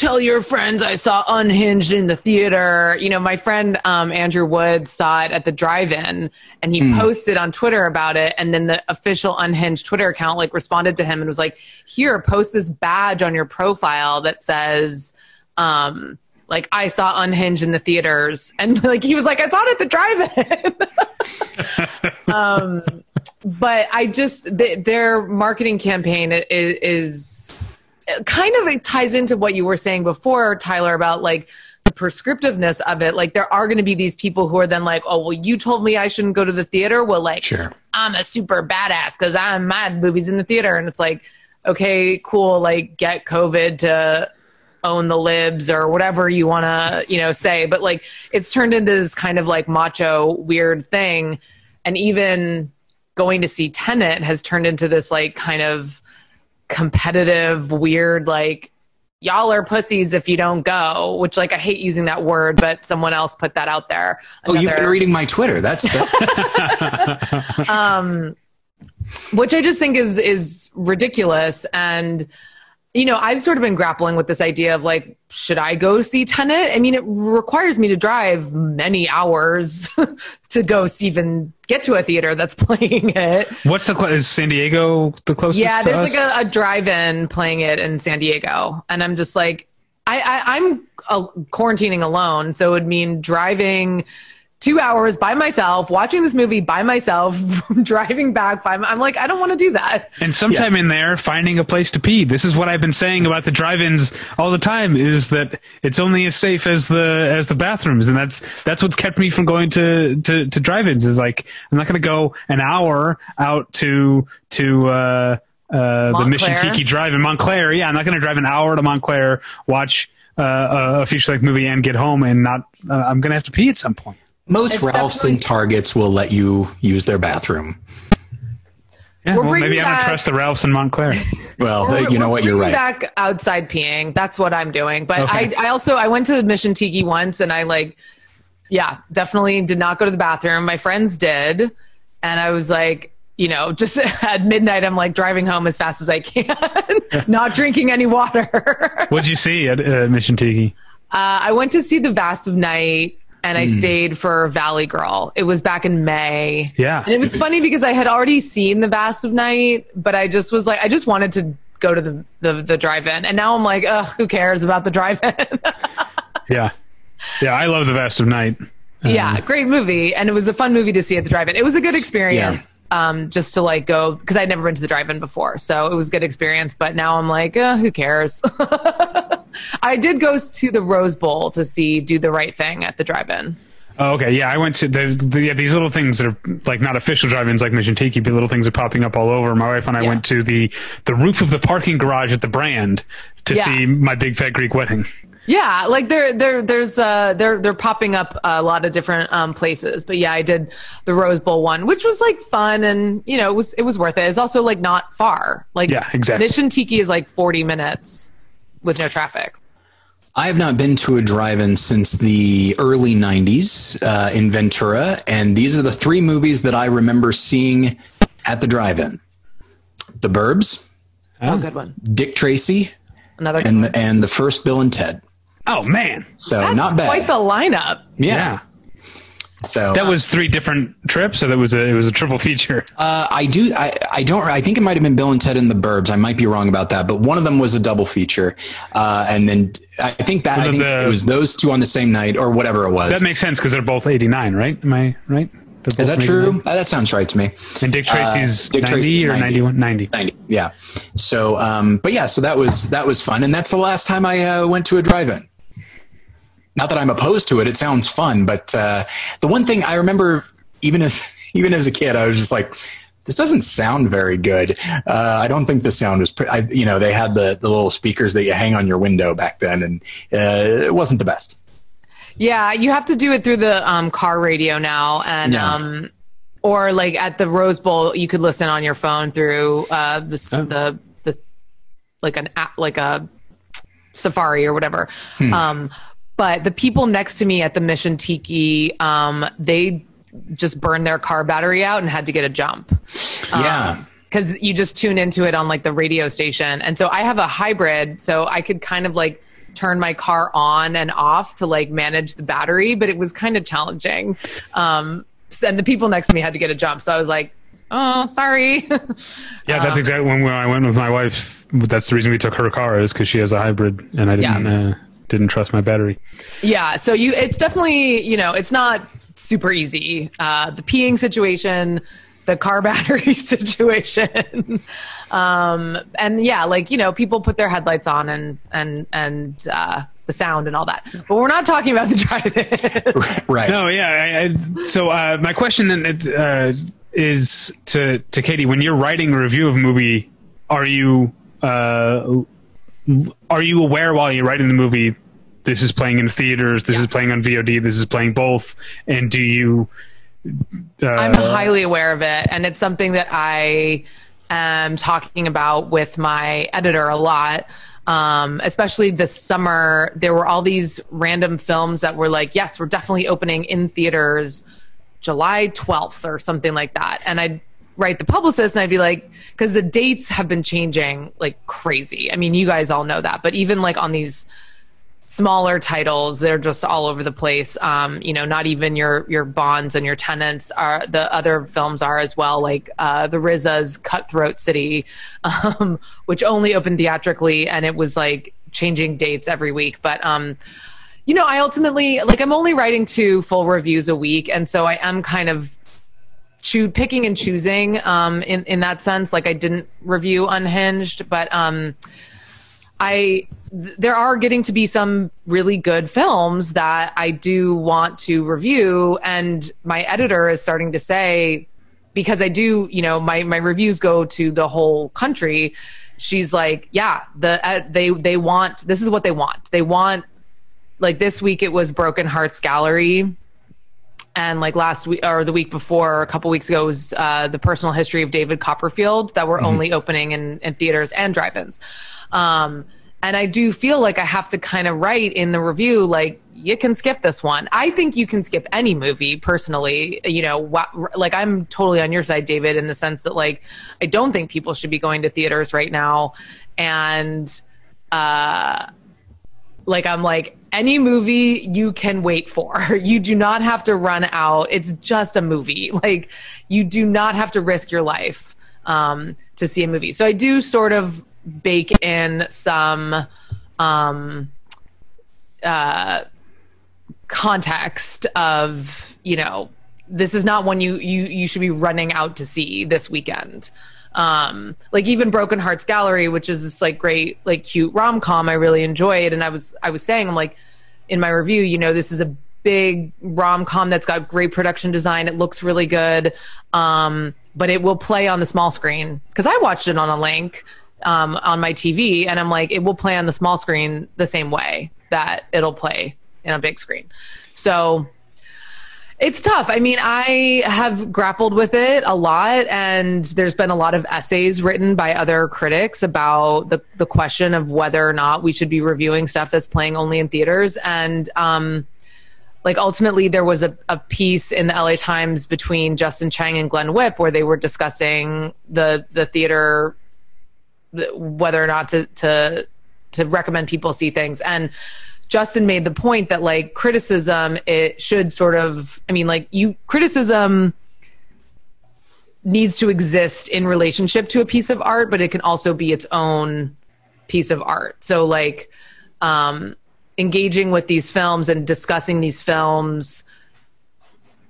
tell your friends I saw Unhinged in the theater. You know, my friend um, Andrew Wood saw it at the drive-in, and he mm. posted on Twitter about it. And then the official Unhinged Twitter account like responded to him and was like, "Here, post this badge on your profile that says." Um, like I saw Unhinged in the theaters, and like he was like, I saw it at the drive-in. um, but I just th- their marketing campaign is, is kind of it ties into what you were saying before, Tyler, about like the prescriptiveness of it. Like there are going to be these people who are then like, oh, well, you told me I shouldn't go to the theater. Well, like, Sure. I'm a super badass because I'm mad movies in the theater. And it's like, okay, cool. Like get COVID to own the libs or whatever you want to, you know, say. But like it's turned into this kind of like macho weird thing. And even going to see Tenet has turned into this like kind of competitive, weird, like, y'all are pussies if you don't go, which like I hate using that word, but someone else put that out there. Oh, you've been reading my Twitter. That's that, um, which I just think is is ridiculous. And you know, I've sort of been grappling with this idea of like, should I go see Tenet? I mean, it requires me to drive many hours to go see even get to a theater that's playing it. What's the cl- is San Diego the closest? Yeah, there's like a, a drive-in playing it in San Diego, and I'm just like, I, I I'm uh, quarantining alone, so it would mean driving two hours by myself, watching this movie by myself, driving back by. My, I'm like, I don't want to do that. And sometime in there, finding a place to pee. This is what I've been saying about the drive-ins all the time: is that it's only as safe as the as the bathrooms, and that's that's what's kept me from going to to, to drive-ins. Is like I'm not going to go an hour out to to uh, uh, the Mission Tiki Drive in Montclair. Yeah, I'm not going to drive an hour to Montclair, watch uh, a, a feature length movie, and get home, and not. Uh, I'm going to have to pee at some point. Most It's Ralphs definitely- and Targets will let you use their bathroom. Yeah, We're well, maybe bringing I don't back- trust the Ralphs in Montclair. Well, We're- you know we're what? You're bringing right. Back outside peeing. That's what I'm doing. But Okay. I, I also I went to Mission Tiki once, and I like, yeah, definitely did not go to the bathroom. My friends did, and I was like, you know, just at midnight, I'm like driving home as fast as I can, not drinking any water. What'd you see at uh, Mission Tiki? Uh, I went to see The Vast of Night and. I hmm. stayed for Valley Girl. It was back in May. Yeah. And it was funny because I had already seen The Vast of Night, but I just was like, I just wanted to go to the, the, the drive in. And now I'm like, ugh, who cares about the drive in? Yeah, yeah, I love the Vast of Night. yeah, um, great movie. And it was a fun movie to see at the drive in. It was a good experience. Um, just to like go because I'd never been to the drive-in before, so it was a good experience. But now I'm like, uh, who cares? I did go to the Rose Bowl to see "Do the Right Thing" at the drive-in. Oh, okay, yeah, I went to the, the yeah, these little things that are like not official drive-ins like Mission Tiki, but little things are popping up all over. My wife and I Yeah. went to the the roof of the parking garage at the Brand to Yeah. see my Big Fat Greek Wedding. Yeah, like there, there, there's, uh, they're, they're popping up a lot of different um, places. But yeah, I did the Rose Bowl one, which was like fun, and you know, it was, it was worth it. It's also like not far. Like, Yeah, exactly. Mission Tiki is like 40 minutes with no traffic. I have not been to a drive-in since the early '90s uh, in Ventura, and these are the three movies that I remember seeing at the drive-in: The Burbs, Oh, good one. Dick Tracy, Another. And the, and the first Bill and Ted. Oh man, So That's not bad. Quite the lineup. yeah. yeah. So That was three different trips, so that was a it was a triple feature. Uh, I do. I, I don't. I think it might have been Bill and Ted and the Burbs. I might be wrong about that, but one of them was a double feature, uh, and then I think that Was I it think the- it was those two on the same night or whatever it was. That makes sense because they're both eighty nine, right? Am I right? Is that true? Uh, that sounds right to me. And Dick Tracy's Dick ninety Tracy's or 90. 91? 90. 90. Yeah. So, um, but yeah, so that was that was fun, and that's the last time I uh, went to a drive-in. Not that I'm opposed to it; it sounds fun, but uh, the one thing I remember, even as even as a kid, I was just like, "This doesn't sound very good." Uh, I don't think the sound was, pre- I, you know, they had the the little speakers that you hang on your window back then, and uh, it wasn't the best. Yeah, you have to do it through the um, car radio now, and Yeah. um, or like at the Rose Bowl, you could listen on your phone through uh, the the the like an app, like a Safari or whatever. Um, but the people next to me at the Mission Tiki, um, they just burned their car battery out and had to get a jump yeah. because you just tune into it on like the radio station. And so I have a hybrid, so I could kind of like turn my car on and off to like manage the battery, but it was kind of challenging. Um, and the people next to me had to get a jump, so I was like, "Oh, sorry." Yeah, Um, that's exactly when, when I went with my wife. That's the reason we took her car is because she has a hybrid, and I didn't uh, didn't trust my battery. yeah, so you, it's definitely you know, it's not super easy. Uh, the peeing situation. the car battery situation. um, and yeah, like, you know, people put their headlights on and, and, and, uh, the sound and all that. But we're not talking about the drive-in. right. No, yeah. I, I, so uh, my question then uh, is to to Katie: When you're writing a review of a movie, are you uh, are you aware while you're writing the movie this is playing in theaters, this yeah. is playing on VOD, this is playing both, and do you? Uh, I'm highly aware of it, and it's something that I am talking about with my editor a lot. Um, especially this summer, there were all these random films that were like, yes, we're definitely opening in theaters July 12th or something like that. And I'd write the publicist and I'd be like, because the dates have been changing like crazy. I mean, you guys all know that, but even like on these smaller titles they're just all over the place. Um, you know not even your your bonds and your Tenets are the other films are as well like uh, the RZA's cutthroat city um, which only opened theatrically and it was like changing dates every week. But um, you know i ultimately like i'm only writing two full reviews a week. And so i am kind of choo- picking and choosing um, in in that sense like i didn't review unhinged but um, I there are getting to be some really good films that I do want to review and my editor is starting to say because I do, you know, my my reviews go to the whole country. She's like, yeah, the uh, they they want this is what they want. They want like this week it was Broken Hearts Gallery and like last week or the week before or a couple weeks ago was uh, the personal history of david copperfield that were mm-hmm. only opening in, in theaters and drive-ins um, and I do feel like I have to kind of write in the review, like, you can skip this one. I think you can skip any movie personally. You know, like I'm totally on your side, David, in the sense that, like, I don't think people should be going to theaters right now. And, uh, like, I'm like, any movie you can wait for. You do not have to run out. It's just a movie. Like, you do not have to risk your life um, to see a movie. So I do sort of bake in some um, uh, context of you know this is not one you you you should be running out to see this weekend um like even broken hearts gallery which is this like great like cute rom-com i really enjoyed. And i was i was saying i'm like in my review you know this is a big rom-com that's got great production design. It looks really good. Um but it will play on the small screen. Because i watched it on a link um, on my TV, and I'm like, it will play on the small screen the same way that it'll play in a big screen. So it's tough. I mean, I have grappled with it a lot, and there's been a lot of essays written by other critics about the, the question of whether or not we should be reviewing stuff that's playing only in theaters. And, um, like ultimately there was a, a piece in the LA Times between Justin Chang and Glenn Whipp where they were discussing the the theater whether or not to to to recommend people see things and Justin made the point that like criticism it should sort of I mean like you criticism needs to exist in relationship to a piece of art but it can also be its own piece of art so like um engaging with these films and discussing these films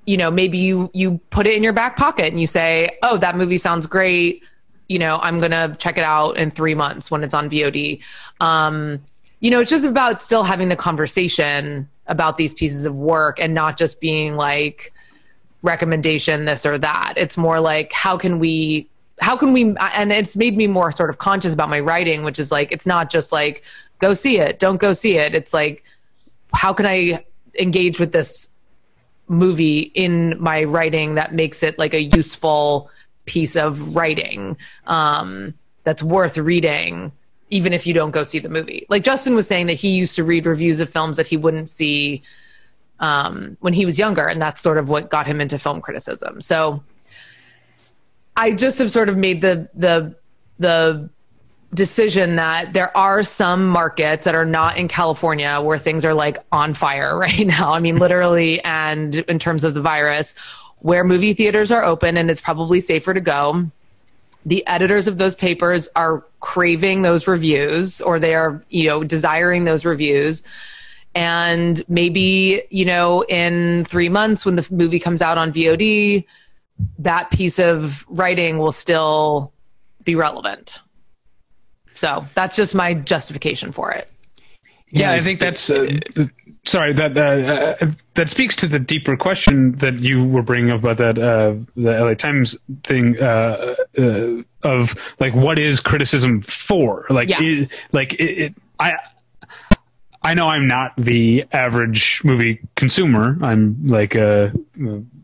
you know maybe you you put it in your back pocket and you say oh that movie sounds great you know, I'm to check it out in three months when it's on VOD. Um, you know, it's just about still having the conversation about these pieces of work and not just being like recommendation this or that. It's more like how can we how can we and it's made me more sort of conscious about my writing, which is like it's not just like go see it, don't go see it. It's like how can I engage with this movie in my writing that makes it like a useful piece of writing um, that's worth reading even if you don't go see the movie. Like Justin was saying that he used to read reviews of films that he wouldn't see um, when he was younger, and that's sort of what got him into film criticism. So I just have sort of made the the the decision that there are some markets that are not in California where things are like on fire right now. I mean, literally, and in terms of the virus, where movie theaters are open and it's probably safer to go. The editors of those papers are craving those reviews or they are, you know, desiring those reviews. And maybe, you know, in three months when the movie comes out on VOD, that piece of writing will still be relevant. So that's just my justification for it. Yeah, I think that's. Uh, sorry that uh, uh, that speaks to the deeper question that you were bringing up about that uh, the LA Times thing uh, uh, of like what is criticism for? Like, Yeah. it, like it, it, I. I know I'm not the average movie consumer. I'm like a,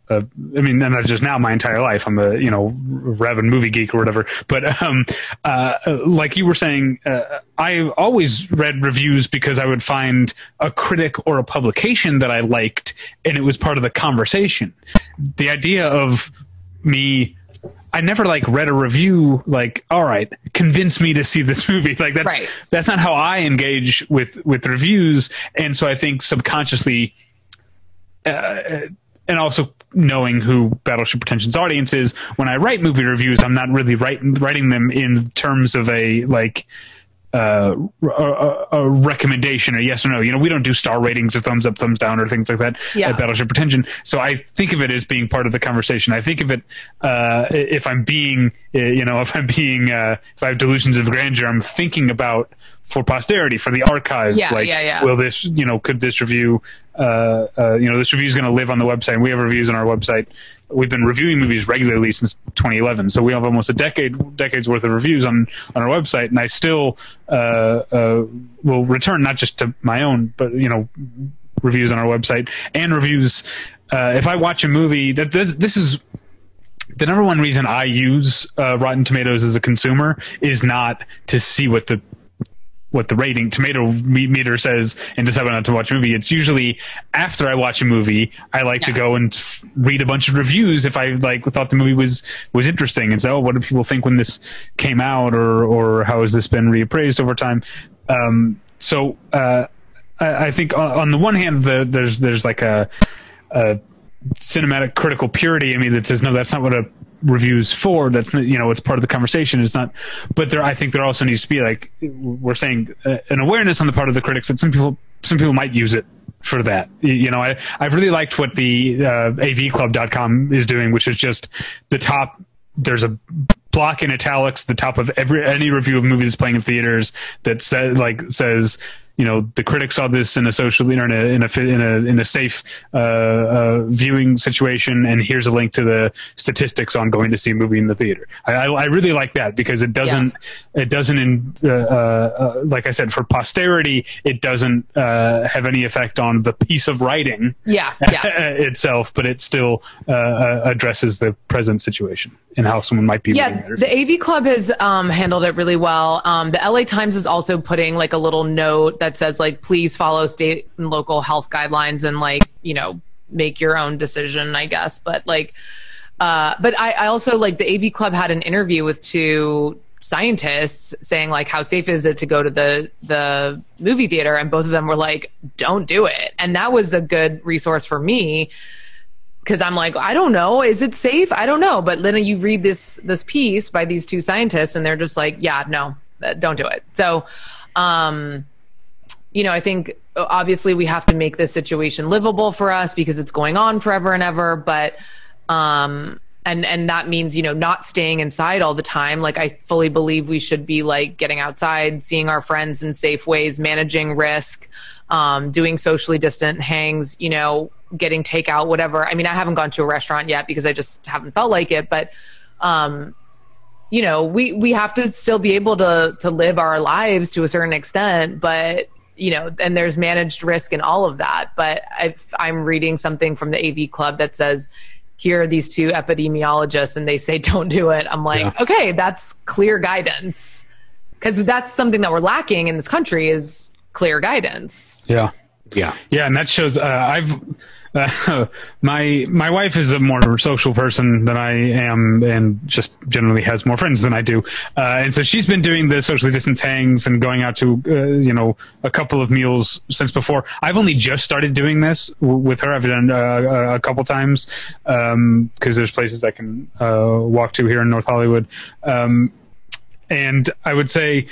a I mean, and not just now. My entire life, I'm a you know rabid movie geek or whatever. But um, uh, like you were saying, uh, I always read reviews because I would find a critic or a publication that I liked, and it was part of the conversation. The idea of me I never like read a review like, all right, convince me to see this movie. Like that's Right. that's not how I engage with with reviews, and so I think subconsciously, uh, and also knowing who Battleship Pretension's audience is, when I write movie reviews, I'm not really writing writing them in terms of a like. Uh, a, a- recommendation, a yes or no. You know, we don't do star ratings or thumbs up, thumbs down, or things like that Yeah. at Battleship Pretension. So I think of it as being part of the conversation. I think of it uh, if I'm being, uh, you know, if I'm being, uh, if I have delusions of grandeur, I'm thinking about for posterity, for the archives. Yeah, like, yeah, yeah. will this, you know, could this review, uh, uh, you know, this review is going to live on the website. We have reviews on our website. We've been reviewing movies regularly since 2011, so we have almost a decade, decades worth of reviews on on our website, and I still uh, uh, will return not just to my own, but you know, reviews on our website and reviews. Uh, if I watch a movie, that this, this is the number one reason I use uh, Rotten Tomatoes as a consumer is not to see what the what the rating tomato meter says and decide not to watch a movie. It's usually after I watch a movie, I like to go and read a bunch of reviews if I like thought the movie was was interesting and say, oh, what do people think when this came out, or or how has this been reappraised over time? Um, so uh, I, I think on, on the one hand, the, there's there's like a, a cinematic critical purity in me that says no that's not what a review's for that's you know it's part of the conversation it's not but there i think there also needs to be like we're saying uh, an awareness on the part of the critics that some people some people might use it for that. You, know i i've really liked what the uh, avclub.com is doing which is just the top there's a block in italics the top of every any review of movies playing in theaters that says like says you know the critics saw this in a social in a in a in a, in a safe uh, uh, viewing situation, and here's a link to the statistics on going to see a movie in the theater. I, I, I really like that because it doesn't it doesn't in, uh, uh, uh, like I said for posterity it doesn't uh, have any effect on the piece of writing Yeah, yeah. itself, but it still addresses the present situation and how someone might be Yeah, the AV Club has um, handled it really well. Um, the LA Times is also putting like a little note that says like, please follow state and local health guidelines and like, you know, make your own decision, I guess. But like, uh, but I, I also like the AV Club had an interview with two scientists saying like how safe is it to go to the the movie theater and both of them were like don't do it and that was a good resource for me because I'm like, I don't know, is it safe? I don't know. But then you read this this piece by these two scientists, and they're just like, yeah, no, uh, don't do it. So, um, you know, I think uh, obviously we have to make this situation livable for us because it's going on forever and ever. But um, and and that means you know not staying inside all the time. Like I fully believe we should be like getting outside, seeing our friends in safe ways, managing risk, um, doing socially distant hangs. You know, getting takeout, whatever. I mean, I haven't gone to a restaurant yet because I just haven't felt like it, but. Um, you know, we we have to still be able to to live our lives to a certain extent, but you know, and there's managed risk and all of that. But if I'm reading something from the AV Club that says, here are these two epidemiologists, and they say don't do it. I'm like, Yeah. okay, that's clear guidance, because that's something that we're lacking in this country is clear guidance. Yeah. Yeah. Yeah, and that shows. Uh, I've my my wife is a more social person than I am, and just generally has more friends than I do. Uh, and so she's been doing the socially distance hangs and going out to uh, you know a couple of meals since before. I've only just started doing this w- with her. I've done uh, a couple times because there's places I can uh, walk to here in North Hollywood, um, and I would say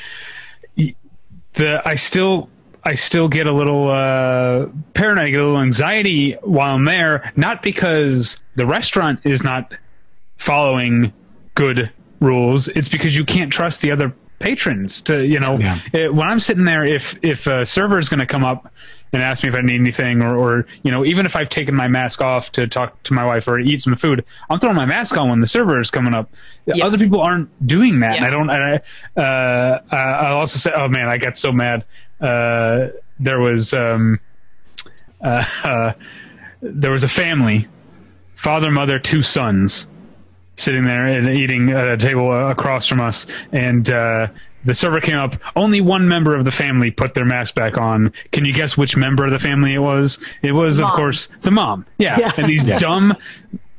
the I still I still get a little uh, paranoid, I get a little anxiety while I'm there, not because the restaurant is not following good rules. It's because you can't trust the other patrons to you know Yeah. it- when I'm sitting there if if a server is going to come up and ask me if I need anything or or you know even if I've taken my mask off to talk to my wife or eat some food I'm throwing my mask on when the server is coming up Yeah. other people aren't doing that and I don't and I uh, I'll also say oh man I got so mad uh, there was um uh, uh, there was a family father mother two sons sitting there and eating at a table uh, across from us, and uh, the server came up. Only one member of the family put their mask back on. Can you guess which member of the family it was? It was, of course, the mom. Yeah, Yeah. and these dumb.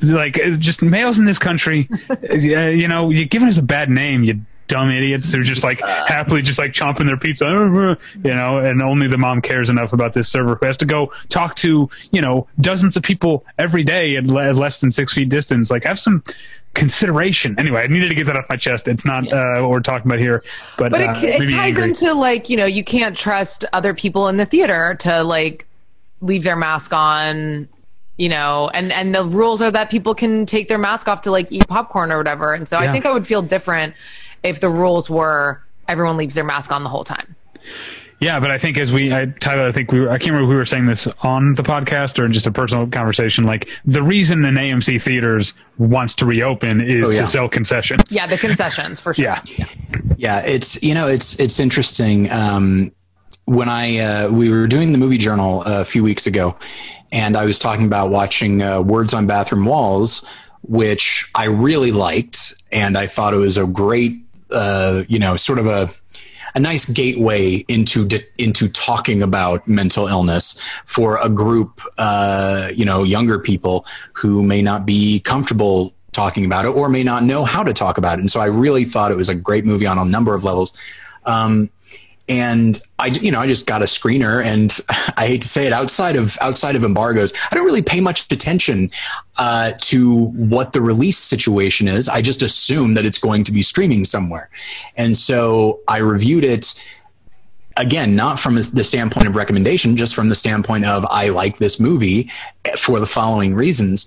Like just males in this country, uh, you know, you're giving us a bad name, you dumb idiots who are just like happily just like chomping their pizza, you know, and only the mom cares enough about this server who has to go talk to, you know, dozens of people every day at, le- less than six feet distance. Like, have some consideration. Anyway, I needed to get that off my chest. It's not uh, what we're talking about here, but, But uh, it, it ties angry. into like, you know, you can't trust other people in the theater to like leave their mask on, you know, and, and the rules are that people can take their mask off to like eat popcorn or whatever. And so I think I would feel different if the rules were everyone leaves their mask on the whole time. Yeah, but I think as we, I, Tyler, I think we were, I can't remember if we were saying this on the podcast or in just a personal conversation. Like the reason an AMC theaters wants to reopen is Oh, yeah. to sell concessions. Yeah, the concessions for sure. Yeah. Yeah, it's you know it's it's interesting. Um, when I uh, we were doing the movie journal a few weeks ago, and I was talking about watching uh, Words on Bathroom Walls, which I really liked, and I thought it was a great, uh, you know, sort of a a nice gateway into into talking about mental illness for a group, uh, you know, younger people who may not be comfortable talking about it or may not know how to talk about it. And so I really thought it was a great movie on a number of levels. Um, and I, you know, I just got a screener, and I hate to say it, outside of outside of embargoes, I don't really pay much attention uh, to what the release situation is. I just assume that it's going to be streaming somewhere, and so I reviewed it again, not from the standpoint of recommendation, just from the standpoint of I like this movie for the following reasons.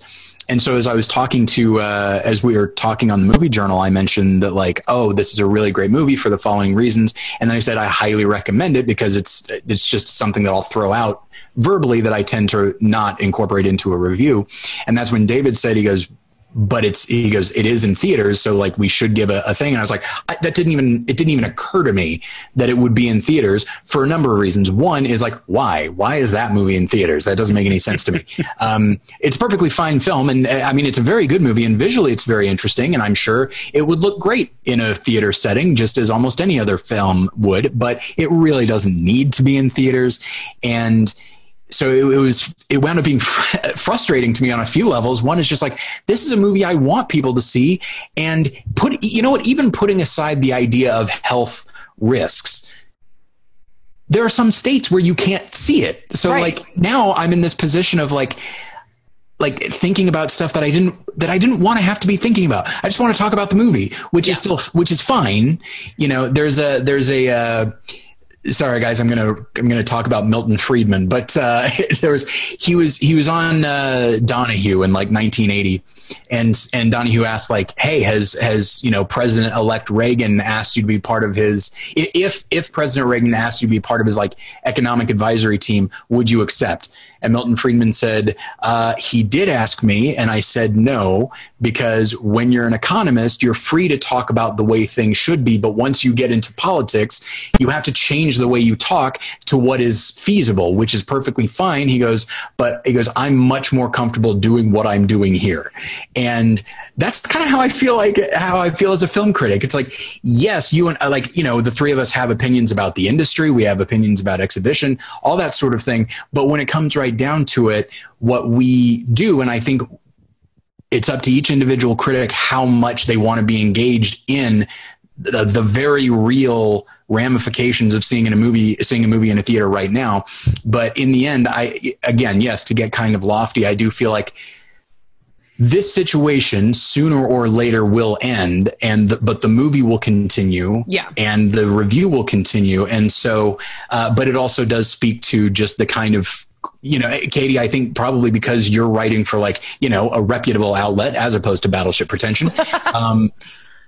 And so as I was talking to, uh, as we were talking on the movie journal, I mentioned that like, oh, this is a really great movie for the following reasons. And then I said, I highly recommend it because it's, it's just something that I'll throw out verbally that I tend to not incorporate into a review. And that's when David said, he goes, but it's he goes it is in theaters so like we should give a, a thing. And i was like I, that didn't even it didn't even occur to me that it would be in theaters for a number of reasons. One is like why? Why is that movie in theaters? That doesn't make any sense to me. Um, it's a perfectly fine film and uh, i mean it's a very good movie and visually it's very interesting and i'm sure it would look great in a theater setting just as almost any other film would but it really doesn't need to be in theaters and so it, it was it wound up being fr- frustrating to me on a few levels one is just like this is a movie i want people to see and put you know what even putting aside the idea of health risks there are some states where you can't see it so Right. like now i'm in this position of like like thinking about stuff that I didn't that I didn't want to have to be thinking about. I just want to talk about the movie, which is still which is fine. You know, there's a there's a uh, sorry guys, I'm gonna I'm gonna talk about Milton Friedman, but uh, there was he was he was on uh, Donahue in like 1980, and and Donahue asked like, hey, has has you know President elect Reagan asked you to be part of his if if President Reagan asked you to be part of his like economic advisory team, would you accept? And Milton Friedman said, uh, he did ask me, and I said no, because when you're an economist, you're free to talk about the way things should be. But once you get into politics, you have to change the way you talk to what is feasible, which is perfectly fine. He goes, but he goes, I'm much more comfortable doing what I'm doing here. And that's kind of how I feel like how I feel as a film critic. It's like, yes, you and uh, like, you know, the three of us have opinions about the industry. We have opinions about exhibition, all that sort of thing. But when it comes right down to it, what we do, and I think it's up to each individual critic how much they want to be engaged in the, the very real ramifications of seeing in a movie seeing a movie in a theater right now. But in the end i again yes to get kind of lofty i do feel like this situation sooner or later will end and the, but the movie will continue. Yeah. and the review will continue. And so uh, but it also does speak to just the kind of you know, Katie, I think probably because you're writing for like, you know, a reputable outlet as opposed to Battleship Pretension. um,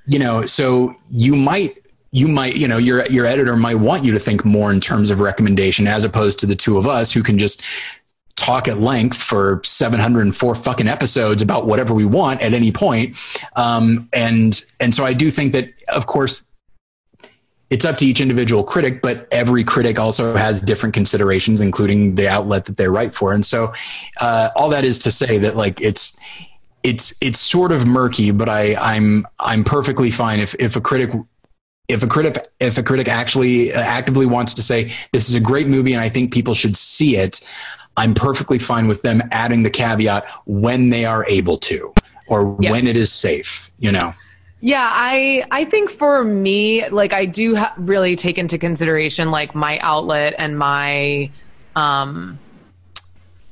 you know, so you might you might, you know, your your editor might want you to think more in terms of recommendation as opposed to the two of us who can just talk at length for 704 fucking episodes about whatever we want at any point. Um, and and so I do think that, of course, it's up to each individual critic, but every critic also has different considerations, including the outlet that they write for. And so, uh, all that is to say that like it's it's it's sort of murky, but I I'm I'm perfectly fine if if a critic if a critic if a critic actually uh, actively wants to say this is a great movie and I think people should see it, I'm perfectly fine with them adding the caveat when they are able to or yeah. when it is safe. You know. Yeah, I I think for me, like I do ha- really take into consideration like my outlet and my um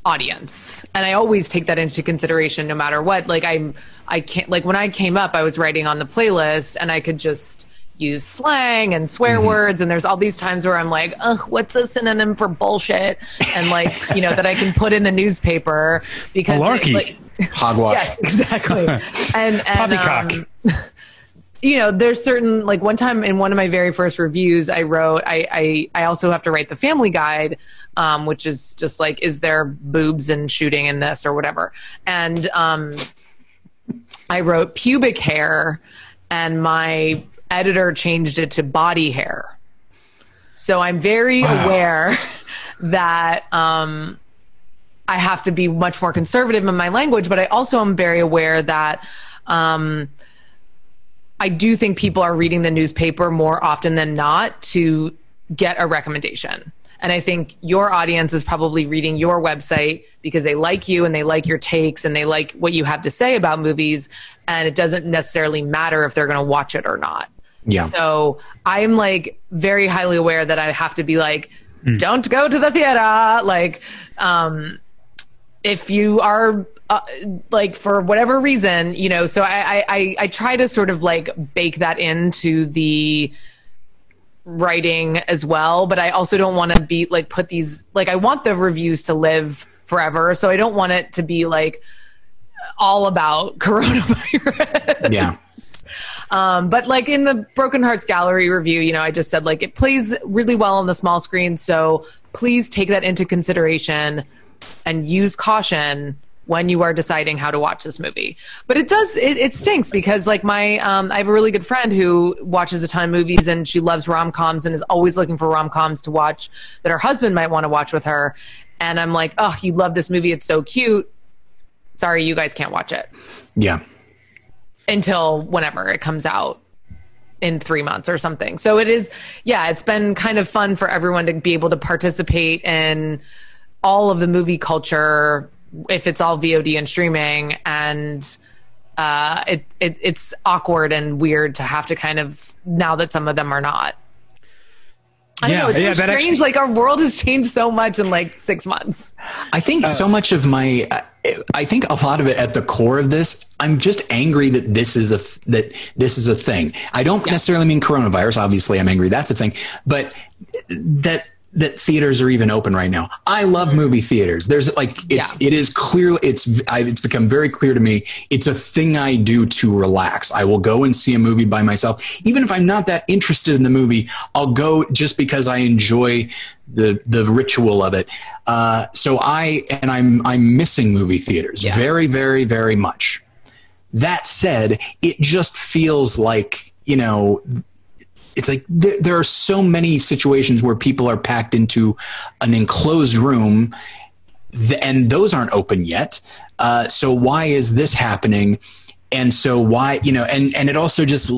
audience. And I always take that into consideration no matter what. Like I'm I can't like when I came up I was writing on the playlist and I could just use slang and swear mm-hmm. words and there's all these times where I'm like, "Ugh, what's a synonym for bullshit?" and like, you know, that I can put in the newspaper because. It, like, hogwash. yes, exactly. and and Poppycock. Um, you know, there's certain like one time in one of my very first reviews, I wrote I I, I also have to write the family guide, um, which is just like, is there boobs and shooting in this or whatever? And um, I wrote pubic hair, and my editor changed it to body hair. So I'm very wow. aware that um, I have to be much more conservative in my language, but I also am very aware that. Um, I do think people are reading the newspaper more often than not to get a recommendation. And I think your audience is probably reading your website because they like you and they like your takes and they like what you have to say about movies. And it doesn't necessarily matter if they're going to watch it or not. Yeah. So I'm like very highly aware that I have to be like, mm. don't go to the theater. Like, um, if you are uh, like for whatever reason, you know, so I, I, I try to sort of like bake that into the writing as well, but I also don't want to be like put these like I want the reviews to live forever, so I don't want it to be like all about coronavirus. Yeah. Um, but like in the Broken Hearts Gallery review, you know, I just said like it plays really well on the small screen, so please take that into consideration and use caution when you are deciding how to watch this movie. But it does it, it stinks because like my um, I have a really good friend who watches a ton of movies and she loves rom coms and is always looking for rom coms to watch that her husband might want to watch with her. And I'm like, oh, you love this movie? It's so cute. Sorry, you guys can't watch it. Yeah. Until whenever it comes out in three months or something. So it is, yeah, it's been kind of fun for everyone to be able to participate in all of the movie culture if it's all VOD and streaming and uh, it, it it's awkward and weird to have to kind of now that some of them are not. I don't yeah, know. It's yeah, so strange. Actually, like our world has changed so much in like six months. I think uh, so much of my, I think a lot of it at the core of this, I'm just angry that this is a that this is a thing. I don't yeah. necessarily mean coronavirus. Obviously, I'm angry. That's a thing. But that that theaters are even open right now. I love movie theaters. There's like it's yeah. it is clearly it's I, it's become very clear to me. It's a thing I do to relax. I will go and see a movie by myself, even if I'm not that interested in the movie. I'll go just because I enjoy the the ritual of it. Uh, so I and I'm I'm missing movie theaters yeah. very very very much. That said, it just feels like you know it's like th- there are so many situations where people are packed into an enclosed room th- and those aren't open yet. Uh, so why is this happening? And so why you know and and it also just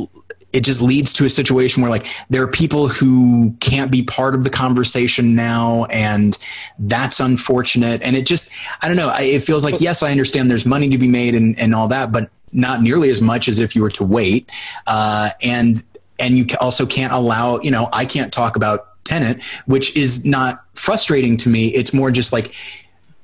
it just leads to a situation where like there are people who can't be part of the conversation now and that's unfortunate. And it just i don't know it feels like yes i understand there's money to be made and, and all that but not nearly as much as if you were to wait. Uh, and and you also can't allow you know i can't talk about Tenet which is not frustrating to me it's more just like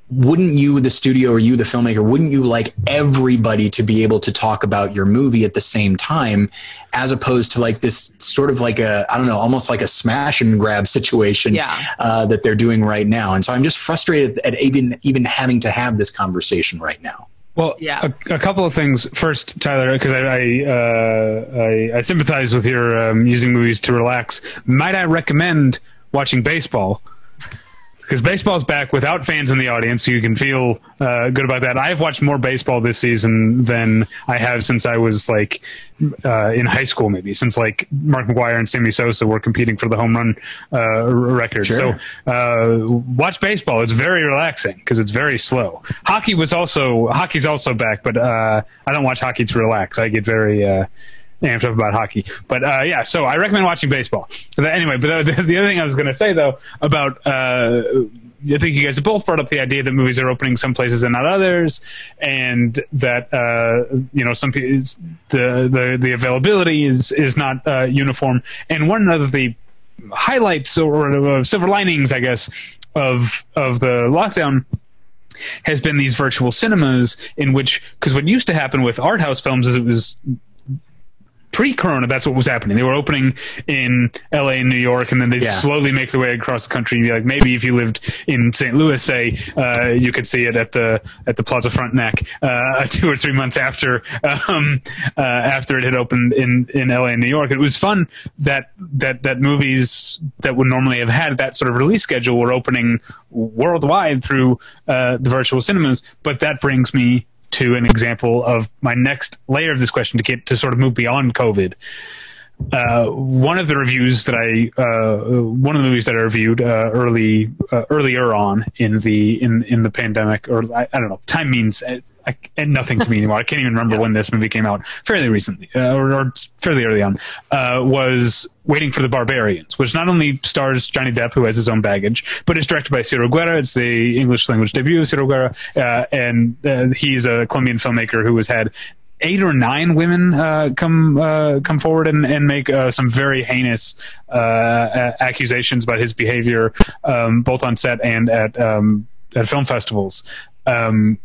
wouldn't you, the studio, or you, the filmmaker, wouldn't you like everybody to be able to talk about your movie at the same time, as opposed to like this sort of like a, I don't know, almost like a smash and grab situation Yeah. uh, that they're doing right now. And so I'm just frustrated at even even having to have this conversation right now. Well, Yeah. a, a couple of things. First, Tyler, because I I, uh, I I sympathize with your um, using movies to relax. Might I recommend watching baseball? Because baseball's back without fans in the audience, so you can feel uh, good about that. I've watched more baseball this season than I have since I was like uh, in high school, maybe since like Mark McGwire and Sammy Sosa were competing for the home run uh, record. Sure. So uh, watch baseball. It's very relaxing because it's very slow. Hockey was also hockey's also back, but uh, I don't watch hockey to relax. I get very amped up about hockey. But uh, yeah, so I recommend watching baseball. But anyway, but the, the other thing I was going to say though about uh, I think you guys both brought up the idea that movies are opening some places and not others, and that uh, you know some the the the availability is is not uh, uniform. And one of the highlights or silver linings, I guess, of of the lockdown has been these virtual cinemas in which because what used to happen with art house films is it was pre-corona that's what was happening they were opening in la and new york and then they'd Yeah. slowly make their way across the country like maybe if you lived in st louis say uh, you could see it at the at the plaza frontenac uh, two or three months after um, uh, after it had opened in in la and new york it was fun that that that movies that would normally have had that sort of release schedule were opening worldwide through uh, the virtual cinemas but that brings me to an example of my next layer of this question to get to sort of move beyond COVID. Uh, one of the reviews that I, uh, one of the movies that I reviewed uh, early, uh, earlier on in the in in the pandemic, or I, I don't know, time means I, and nothing to me anymore. I can't even remember when this movie came out. Fairly recently, uh, or, or fairly early on, uh, was Waiting for the Barbarians, which not only stars Johnny Depp, who has his own baggage, but is directed by Ciro Guerra. It's the English language debut of Ciro Guerra, uh, and uh, he's a Colombian filmmaker who has had eight or nine women uh, come uh, come forward and, and make uh, some very heinous uh, accusations about his behavior, um, both on set and at um, at film festivals. Um,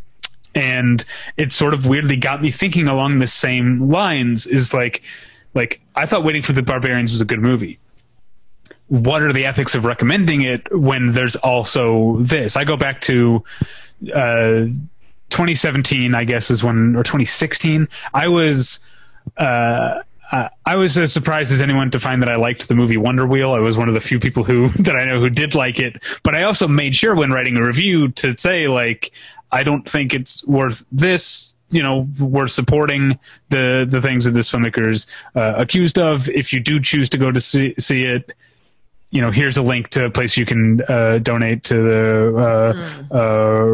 and it sort of weirdly got me thinking along the same lines. Is like, like I thought Waiting for the Barbarians was a good movie. What are the ethics of recommending it when there's also this? I go back to. Uh, 2017, I guess, is when, or 2016. I was, uh, uh, I was as surprised as anyone to find that I liked the movie Wonder Wheel. I was one of the few people who that I know who did like it. But I also made sure when writing a review to say like, I don't think it's worth this. You know, worth supporting the the things that this filmmaker is uh, accused of. If you do choose to go to see, see it, you know, here's a link to a place you can uh, donate to the uh, uh,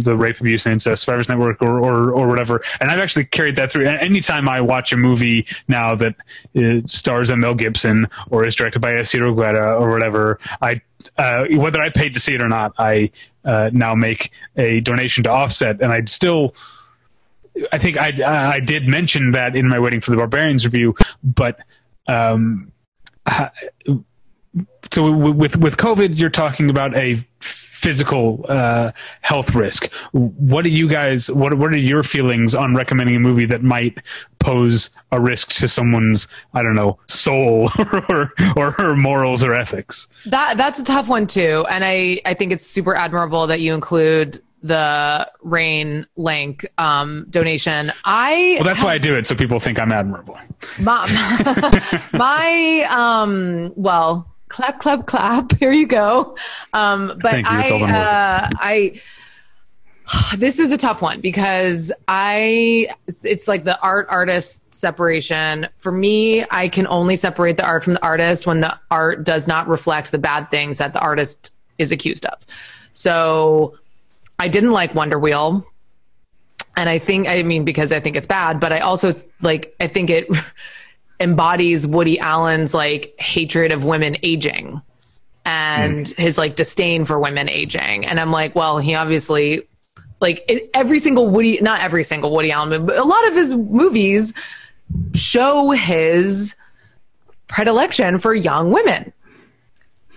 the Rape, Abuse, and Incest Survivors Network or, or or whatever. And I've actually carried that through. Anytime I watch a movie now that stars a Mel Gibson or is directed by a Ciro Guerra or whatever, I uh, whether I paid to see it or not, I uh, now make a donation to Offset, and I'd still. I think I I did mention that in my Waiting for the Barbarians review, but um, so with with COVID, you're talking about a physical uh, health risk. What do you guys? What what are your feelings on recommending a movie that might pose a risk to someone's I don't know soul or or her morals or ethics? That that's a tough one too, and I I think it's super admirable that you include the RAINN Link um, donation. I Well, that's why I do it, so people think I'm admirable. my, my um well clap clap clap. Here you go. Um but. I been worth it. uh i this is a tough one because i it's like the art artist separation. For me i can only separate the art from the artist when the art does not reflect the bad things that the artist is accused of. So i didn't like wonder wheel. And I think I mean because I think it's bad, but I also like I think it embodies Woody Allen's like hatred of women aging and mm. his like disdain for women aging. And I'm like, well, he obviously like every single Woody, not every single Woody Allen, movie, but a lot of his movies show his predilection for young women.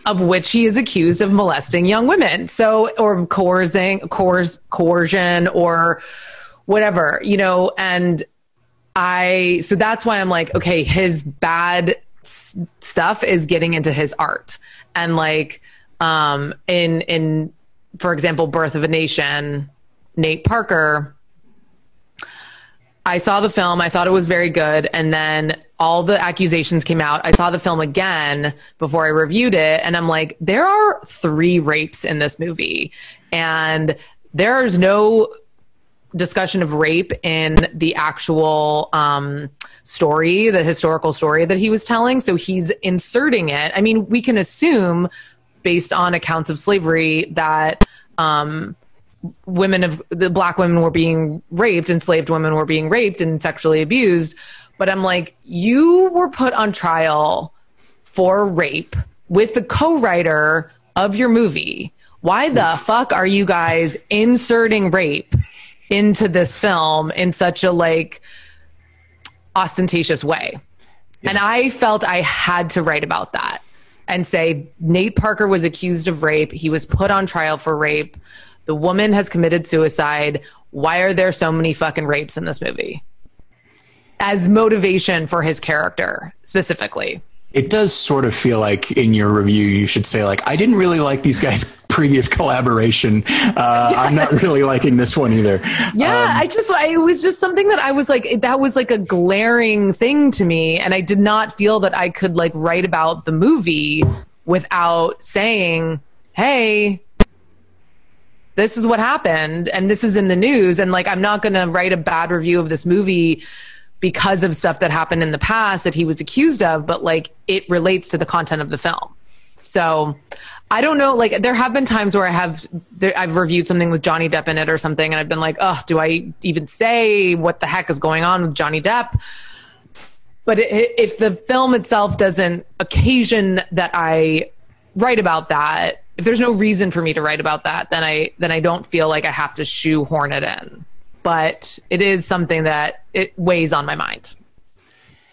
of which he is accused of molesting young women. So, or coercing, coerce, coercion, or whatever, you know, and I, so that's why I'm like, okay, his bad s- stuff is getting into his art. And like, um, in, in, for example, Birth of a Nation, Nate Parker, I saw the film. I thought it was very good. And then all the accusations came out. I saw the film again before I reviewed it. And I'm like, there are three rapes in this movie. And there's no discussion of rape in the actual um, story, the historical story that he was telling. So he's inserting it. I mean, we can assume, based on accounts of slavery, that. Um, women of the black women were being raped, enslaved women were being raped and sexually abused. But I'm like, you were put on trial for rape with the co-writer of your movie. Why the fuck are you guys inserting rape into this film in such a like ostentatious way? Yeah. And I felt I had to write about that and say Nate Parker was accused of rape. He was put on trial for rape. The woman has committed suicide. Why are there so many fucking rapes in this movie? As motivation for his character specifically. It does sort of feel like in your review, you should say, like, I didn't really like these guys' previous collaboration. Uh, yeah. I'm not really liking this one either. Yeah, um, I just, I, it was just something that I was like, that was like a glaring thing to me. And I did not feel that I could like write about the movie without saying, hey, this is what happened and this is in the news and like i'm not going to write a bad review of this movie because of stuff that happened in the past that he was accused of but like it relates to the content of the film so I don't know. Like there have been times where I have there, I've reviewed something with Johnny Depp in it or something, and I've been like, oh, do I even say what the heck is going on with Johnny Depp? But it, if the film itself doesn't occasion that I write about that, if there's no reason for me to write about that, then I then I don't feel like I have to shoehorn it in. But it is something that it weighs on my mind.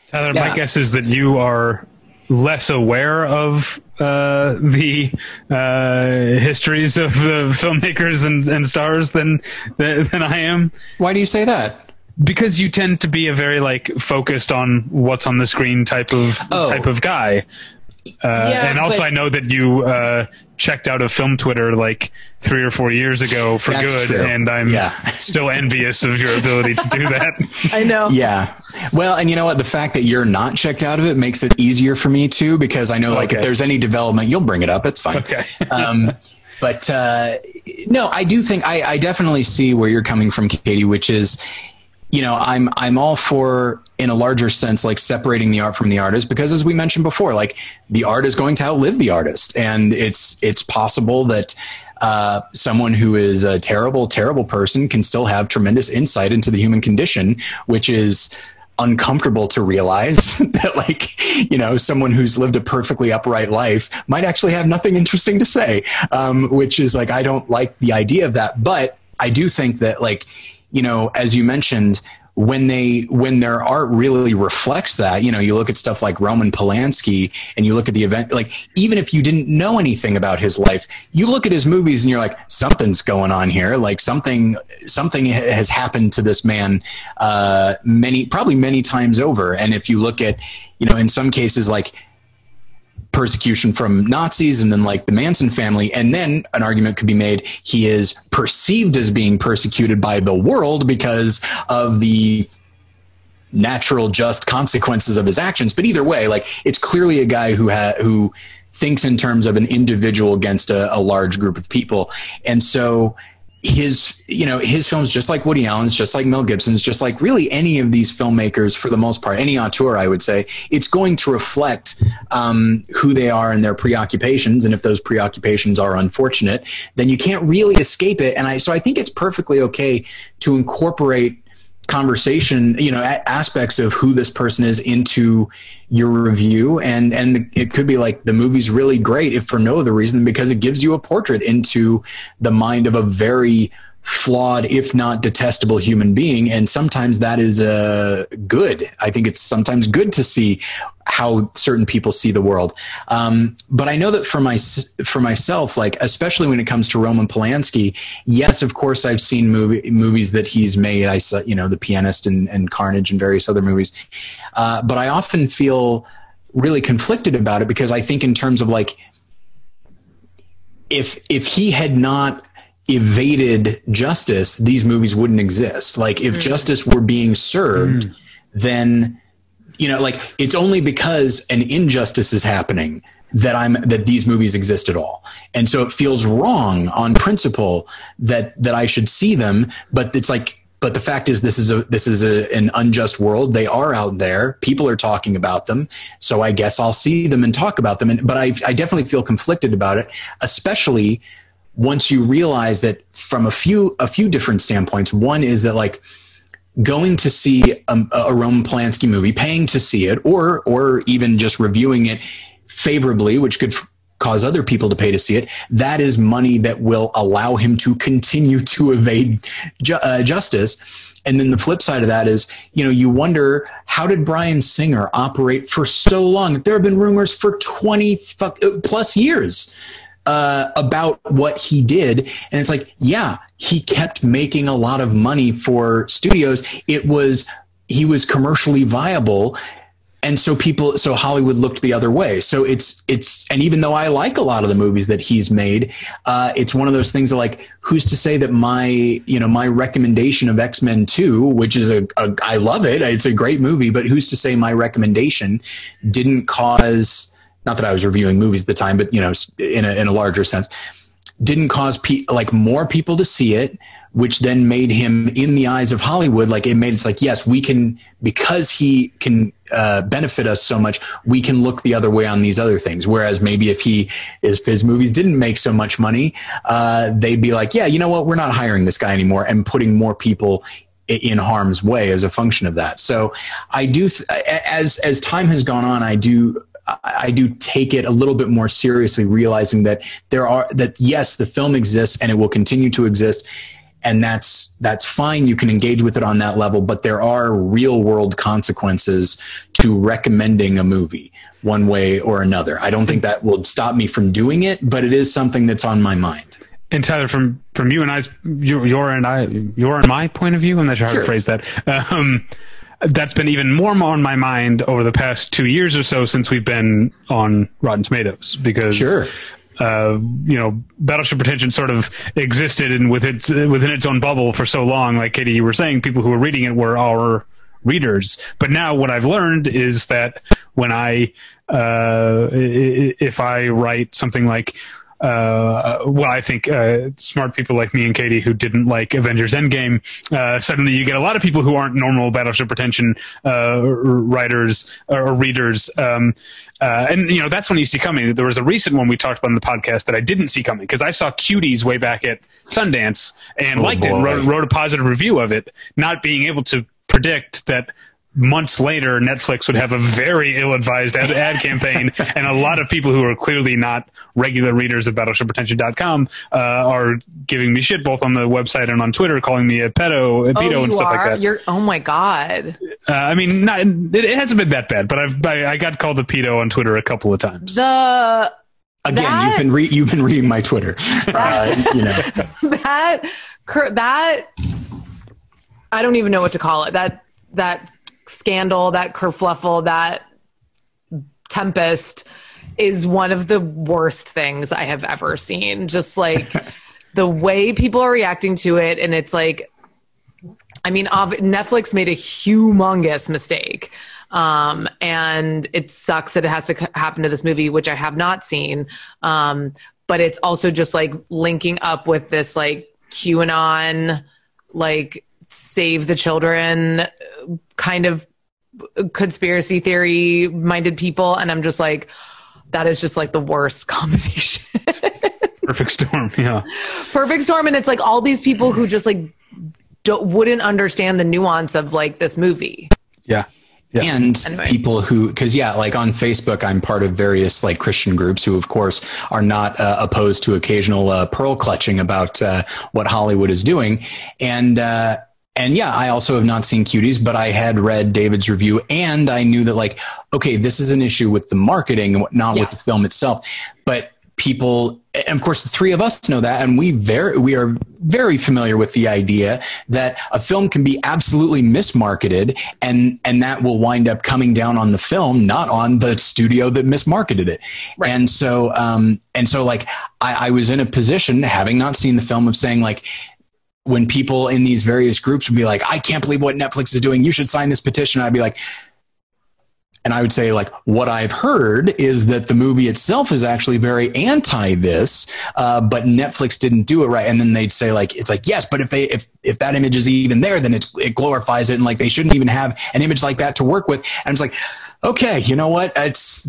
Tyler, yeah. my guess is that you are less aware of uh, the uh, histories of the filmmakers and, and stars than than I am. Why do you say that? Because you tend to be a very like focused on what's on the screen type of oh. type of guy. Uh, yeah, and also, but, I know that you uh, checked out of film Twitter like three or four years ago for good, true. and I'm yeah. still envious of your ability to do that. I know. Yeah. Well, and you know what? The fact that you're not checked out of it makes it easier for me too, because I know like okay. if there's any development, you'll bring it up. It's fine. Okay. um, but uh, no, I do think I, I definitely see where you're coming from, Katie, which is you know, I'm I'm all for in a larger sense, like separating the art from the artist, because as we mentioned before, like the art is going to outlive the artist, and it's it's possible that uh, someone who is a terrible, terrible person can still have tremendous insight into the human condition, which is uncomfortable to realize that like you know someone who's lived a perfectly upright life might actually have nothing interesting to say. Um, which is like i don't like the idea of that. But i do think that like you know, as you mentioned, when they when their art really reflects that you know you look at stuff like roman polanski and you look at the event like even if you didn't know anything about his life you look at his movies and you're like something's going on here. Like something something has happened to this man uh, many probably many times over. And if you look at you know in some cases like persecution from Nazis and then like the Manson family. And then an argument could be made he is perceived as being persecuted by the world because of the natural just consequences of his actions. But either way, like it's clearly a guy who ha- who thinks in terms of an individual against a, a large group of people. And so his you know his films just like woody allen's just like mel gibson's just like really any of these filmmakers for the most part any auteur i would say it's going to reflect um, who they are and their preoccupations. And if those preoccupations are unfortunate then you can't really escape it. And i so i think it's perfectly okay to incorporate conversation you know aspects of who this person is into your review. And and the, it could be like the movie's really great if for no other reason because it gives you a portrait into the mind of a very flawed, if not detestable human being. And sometimes that is uh, good. I think it's sometimes good to see how certain people see the world. Um, but I know that for my for myself, like especially when it comes to Roman Polanski, yes, of course, I've seen movie, movies that he's made. I saw, you know, The Pianist and, and Carnage and various other movies. Uh, but I often feel really conflicted about it because I think in terms of like if if he had not evaded justice, these movies wouldn't exist. Like if mm. justice were being served, mm. then you know, like it's only because an injustice is happening that I'm that these movies exist at all. And so it feels wrong on principle that that I should see them, but it's like but the fact is this is a this is a, an unjust world they are out there people are talking about them so i guess i'll see them and talk about them and, but I, I definitely feel conflicted about it especially once you realize that from a few a few different standpoints one is that like going to see a, a roman polanski movie paying to see it or or even just reviewing it favorably which could cause other people to pay to see it that is money that will allow him to continue to evade ju- uh, justice and then the flip side of that is, you know, you wonder how did Bryan Singer operate for so long? There have been rumors for 20 fuck, uh, plus years uh, about what he did. And it's like, yeah, he kept making a lot of money for studios. It was, he was commercially viable. And so people, so Hollywood looked the other way. So it's, it's, and even though I like a lot of the movies that he's made, uh, it's one of those things that like, who's to say that my, you know, my recommendation of X-Men 2, which is a, a I love it. It's a great movie, but who's to say my recommendation didn't cause, not that I was reviewing movies at the time, but you know, in a, in a larger sense, didn't cause pe- like more people to see it, which then made him in the eyes of Hollywood, like it made it's like, yes, we can, because he can uh, benefit us so much, we can look the other way on these other things. Whereas maybe if he, if his movies didn't make so much money, uh, they'd be like, yeah, you know what, we're not hiring this guy anymore and putting more people in harm's way as a function of that. So I do, th- as, as time has gone on, I do, I do take it a little bit more seriously, realizing that there are that yes, the film exists and it will continue to exist, and that's that's fine. You can engage with it on that level, but there are real world consequences to recommending a movie one way or another. I don't think that will stop me from doing it, but it is something that's on my mind. And Tyler, from from you and I, your and I, your and my point of view, I'm not sure how sure. to phrase that. Um, that's been even more on my mind over the past two years or so since we've been on Rotten Tomatoes because sure. Uh, you know, Battleship Pretension sort of existed and with its within its own bubble for so long. Like Katie, you were saying, people who were reading it were our readers. But now, what I've learned is that when I, uh, if I write something like uh, well, I think uh, smart people like me and Katie who didn't like Avengers Endgame, uh, suddenly you get a lot of people who aren't normal Battleship Pretension uh, writers or readers. Um, uh, and you know that's when you see coming. There was a recent one we talked about in the podcast that I didn't see coming because I saw Cuties way back at Sundance and oh liked boy. it, and wrote, wrote a positive review of it, not being able to predict that months later, Netflix would have a very ill-advised ad, ad campaign, and a lot of people who are clearly not regular readers of BattleshipPretension.com uh, are giving me shit both on the website and on Twitter, calling me a pedo, a pedo, oh, and stuff are? like that. You're, oh my god! Uh, I mean, not, it, it, hasn't been that bad, but I've I, I, got called a pedo on Twitter a couple of times. The again, that, you've been re- you've been reading my Twitter. Uh, you know that that I don't even know what to call it. That that scandal, that kerfluffle, that tempest is one of the worst things I have ever seen. Just like the way people are reacting to it. And it's like, I mean, Netflix made a humongous mistake. Um, and it sucks that it has to happen to this movie, which I have not seen. Um, but it's also just like linking up with this like QAnon, like save the children kind of conspiracy theory minded people and i'm just like that is just like the worst combination perfect storm yeah perfect storm and it's like all these people who just like don't, wouldn't understand the nuance of like this movie yeah Yeah. And anyway. people who, because yeah, like on Facebook, I'm part of various like Christian groups who, of course, are not uh, opposed to occasional uh, pearl clutching about uh, what Hollywood is doing. And uh, and yeah, I also have not seen cuties, but I had read David's review and I knew that like, okay, this is an issue with the marketing, and not yeah. with the film itself. But people and of course the three of us know that and we very we are very familiar with the idea that a film can be absolutely mismarketed and and that will wind up coming down on the film not on the studio that mismarketed it right. and so um and so like I, I was in a position having not seen the film of saying like when people in these various groups would be like i can't believe what netflix is doing you should sign this petition i'd be like and I would say, like, what I've heard is that the movie itself is actually very anti this, uh, but Netflix didn't do it right. And then they'd say, like, it's like, yes, but if they, if, if that image is even there, then it, it glorifies it. And like, they shouldn't even have an image like that to work with. And it's like, okay, you know what? It's,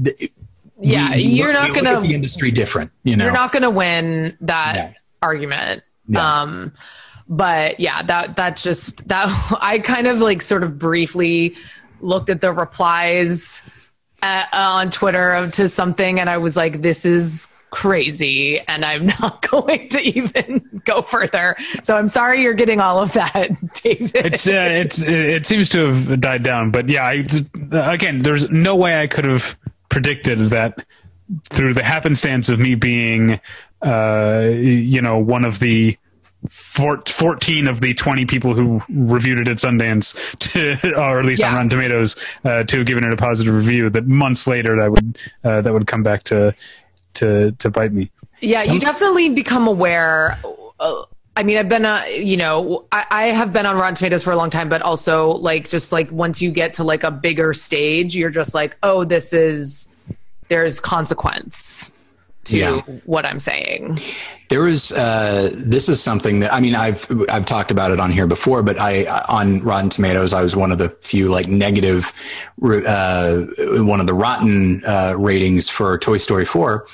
yeah, we, you're not going to, the industry different, you know, you're not going to win that argument. Yeah. Um, but yeah, that, that just, that I kind of like sort of briefly looked at the replies uh, on Twitter to something, and I was like, "This is crazy," and I'm not going to even go further. So I'm sorry you're getting all of that, David. It's uh, it's it seems to have died down, but yeah, I, again, there's no way I could have predicted that through the happenstance of me being, uh, you know, one of the 14 of the 20 people who reviewed it at Sundance, to, or at least yeah. on Rotten Tomatoes, uh, to have given it a positive review. That months later, that would uh, that would come back to to to bite me. Yeah, Some- you definitely become aware. Uh, I mean, I've been, a, you know, I, I, have been on Rotten Tomatoes for a long time, but also like just like once you get to like a bigger stage, you're just like, oh, this is there's consequence to yeah. what I'm saying. There was uh, this is something that I mean I've I've talked about it on here before, but I on Rotten Tomatoes I was one of the few like negative uh, one of the rotten uh, ratings for Toy Story four.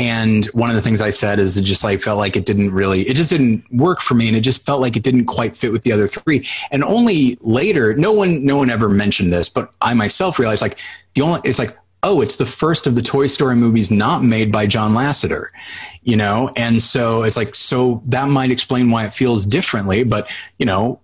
And one of the things I said is it just like felt like it didn't really, it just didn't work for me. And it just felt like it didn't quite fit with the other three. And only later, no one, no one ever mentioned this, but I myself realized like the only, it's like, oh, it's the first of the Toy Story movies not made by John Lasseter, you know? And so it's like, so that might explain why it feels differently, but, you know,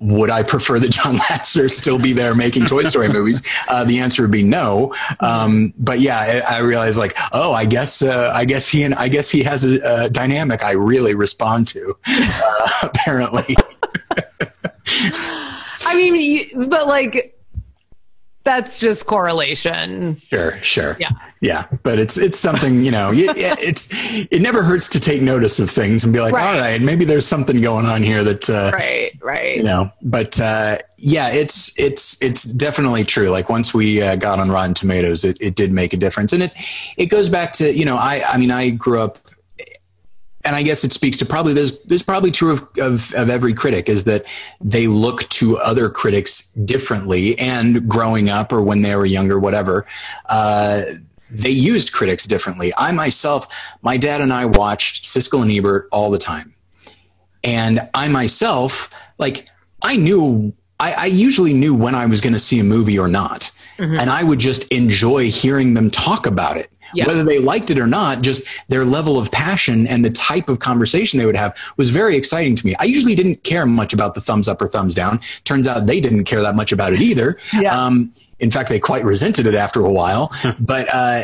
would I prefer that John Lasseter still be there making Toy Story movies? Uh, the answer would be no. Um, but yeah, I, I realized like, oh, I guess, uh, I guess he and I guess he has a, a dynamic I really respond to, uh, apparently. I mean, but like, that's just correlation. Sure, sure. Yeah. Yeah, but it's it's something, you know, it, it's it never hurts to take notice of things and be like, right. all right, maybe there's something going on here that uh, Right, right. You know, but uh, yeah, it's it's it's definitely true. Like once we uh, got on Rotten Tomatoes, it, it did make a difference. And it it goes back to, you know, I I mean, I grew up and I guess it speaks to probably this this probably true of, of, of every critic is that they look to other critics differently and growing up or when they were younger, whatever, uh, they used critics differently. I myself, my dad and I watched Siskel and Ebert all the time. And I myself, like, I knew, I, I usually knew when I was going to see a movie or not. Mm-hmm. And I would just enjoy hearing them talk about it yeah. whether they liked it or not just their level of passion and the type of conversation they would have was very exciting to me. I usually didn't care much about the thumbs up or thumbs down. Turns out they didn't care that much about it either. Yeah. um, in fact they quite resented it after a while. But uh,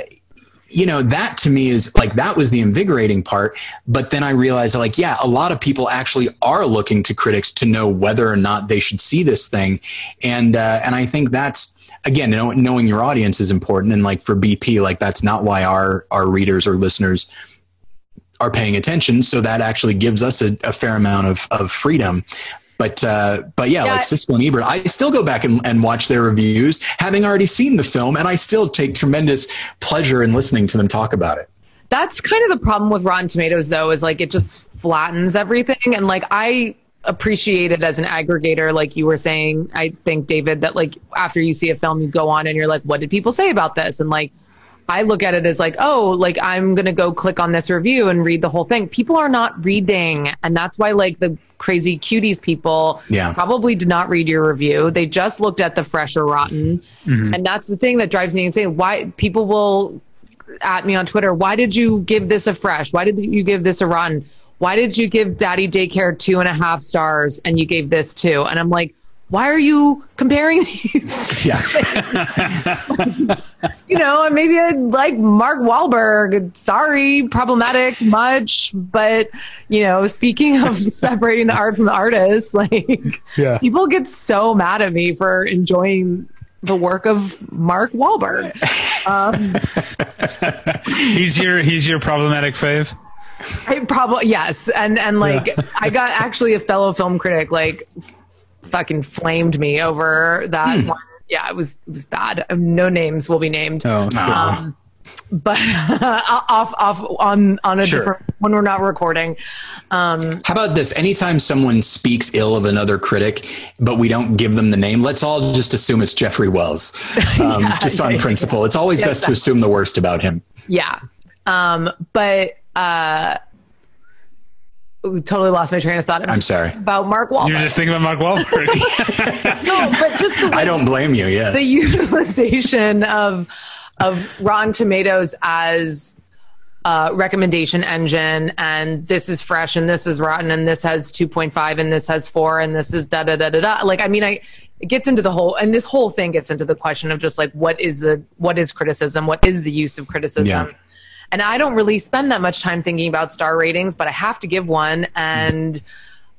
you know that to me is like that was the invigorating part. But then i realized like yeah a lot of people actually are looking to critics to know whether or not they should see this thing. And uh, and i think that's again, knowing your audience is important. And like for BP, like that's not why our, our readers or listeners are paying attention. So that actually gives us a, a fair amount of, of freedom. But uh, but yeah, yeah, like Siskel and Ebert, I still go back and, and watch their reviews, having already seen the film, and I still take tremendous pleasure in listening to them talk about it. That's kind of the problem with Rotten Tomatoes, though, is like it just flattens everything. And like I appreciate it as an aggregator like you were saying i think david that like after you see a film you go on and you're like what did people say about this and like I look at it as like, oh, like I'm going to go click on this review and read the whole thing. People are not reading. And that's why like the crazy cuties people Yeah. probably did not read your review. They just looked at the fresh or rotten. Mm-hmm. And that's the thing that drives me insane. Why people will at me on Twitter, why did you give this a fresh? Why did you give this a rotten? Why did you give Daddy Daycare two and a half stars and you gave this two? And I'm like, why are you comparing these? Yeah. you know, and maybe I'd like Mark Wahlberg. Sorry, problematic much, but you know, speaking of separating the art from the artist, like Yeah. people get so mad at me for enjoying the work of Mark Wahlberg. Um, he's your he's your problematic fave. I probably yes, and and like Yeah. I got actually a fellow film critic like fucking flamed me over that Hmm. one. Yeah, it was it was bad. No names will be named. Oh, Um, but off off on on a Sure. different when we're not recording. Um, How about this? Anytime someone speaks ill of another critic, but we don't give them the name, let's all just assume it's Jeffrey Wells, um, Yeah, just on yeah, principle. It's always Yeah, best to assume the worst about him. yeah, um, but uh, we totally lost my train of thought. I'm sorry. about Mark Wahlberg. You're just thinking about Mark Wahlberg. no, but just the, I don't blame you. Yes. the utilization of of Rotten Tomatoes as a recommendation engine, and this is fresh, and this is rotten, and this has two point five, and this has four, and this is da da da da da. Like, I mean, I it gets into the whole, and this whole thing gets into the question of just like what is the what is criticism, what is the use of criticism. Yeah. And I don't really spend that much time thinking about star ratings, but I have to give one. And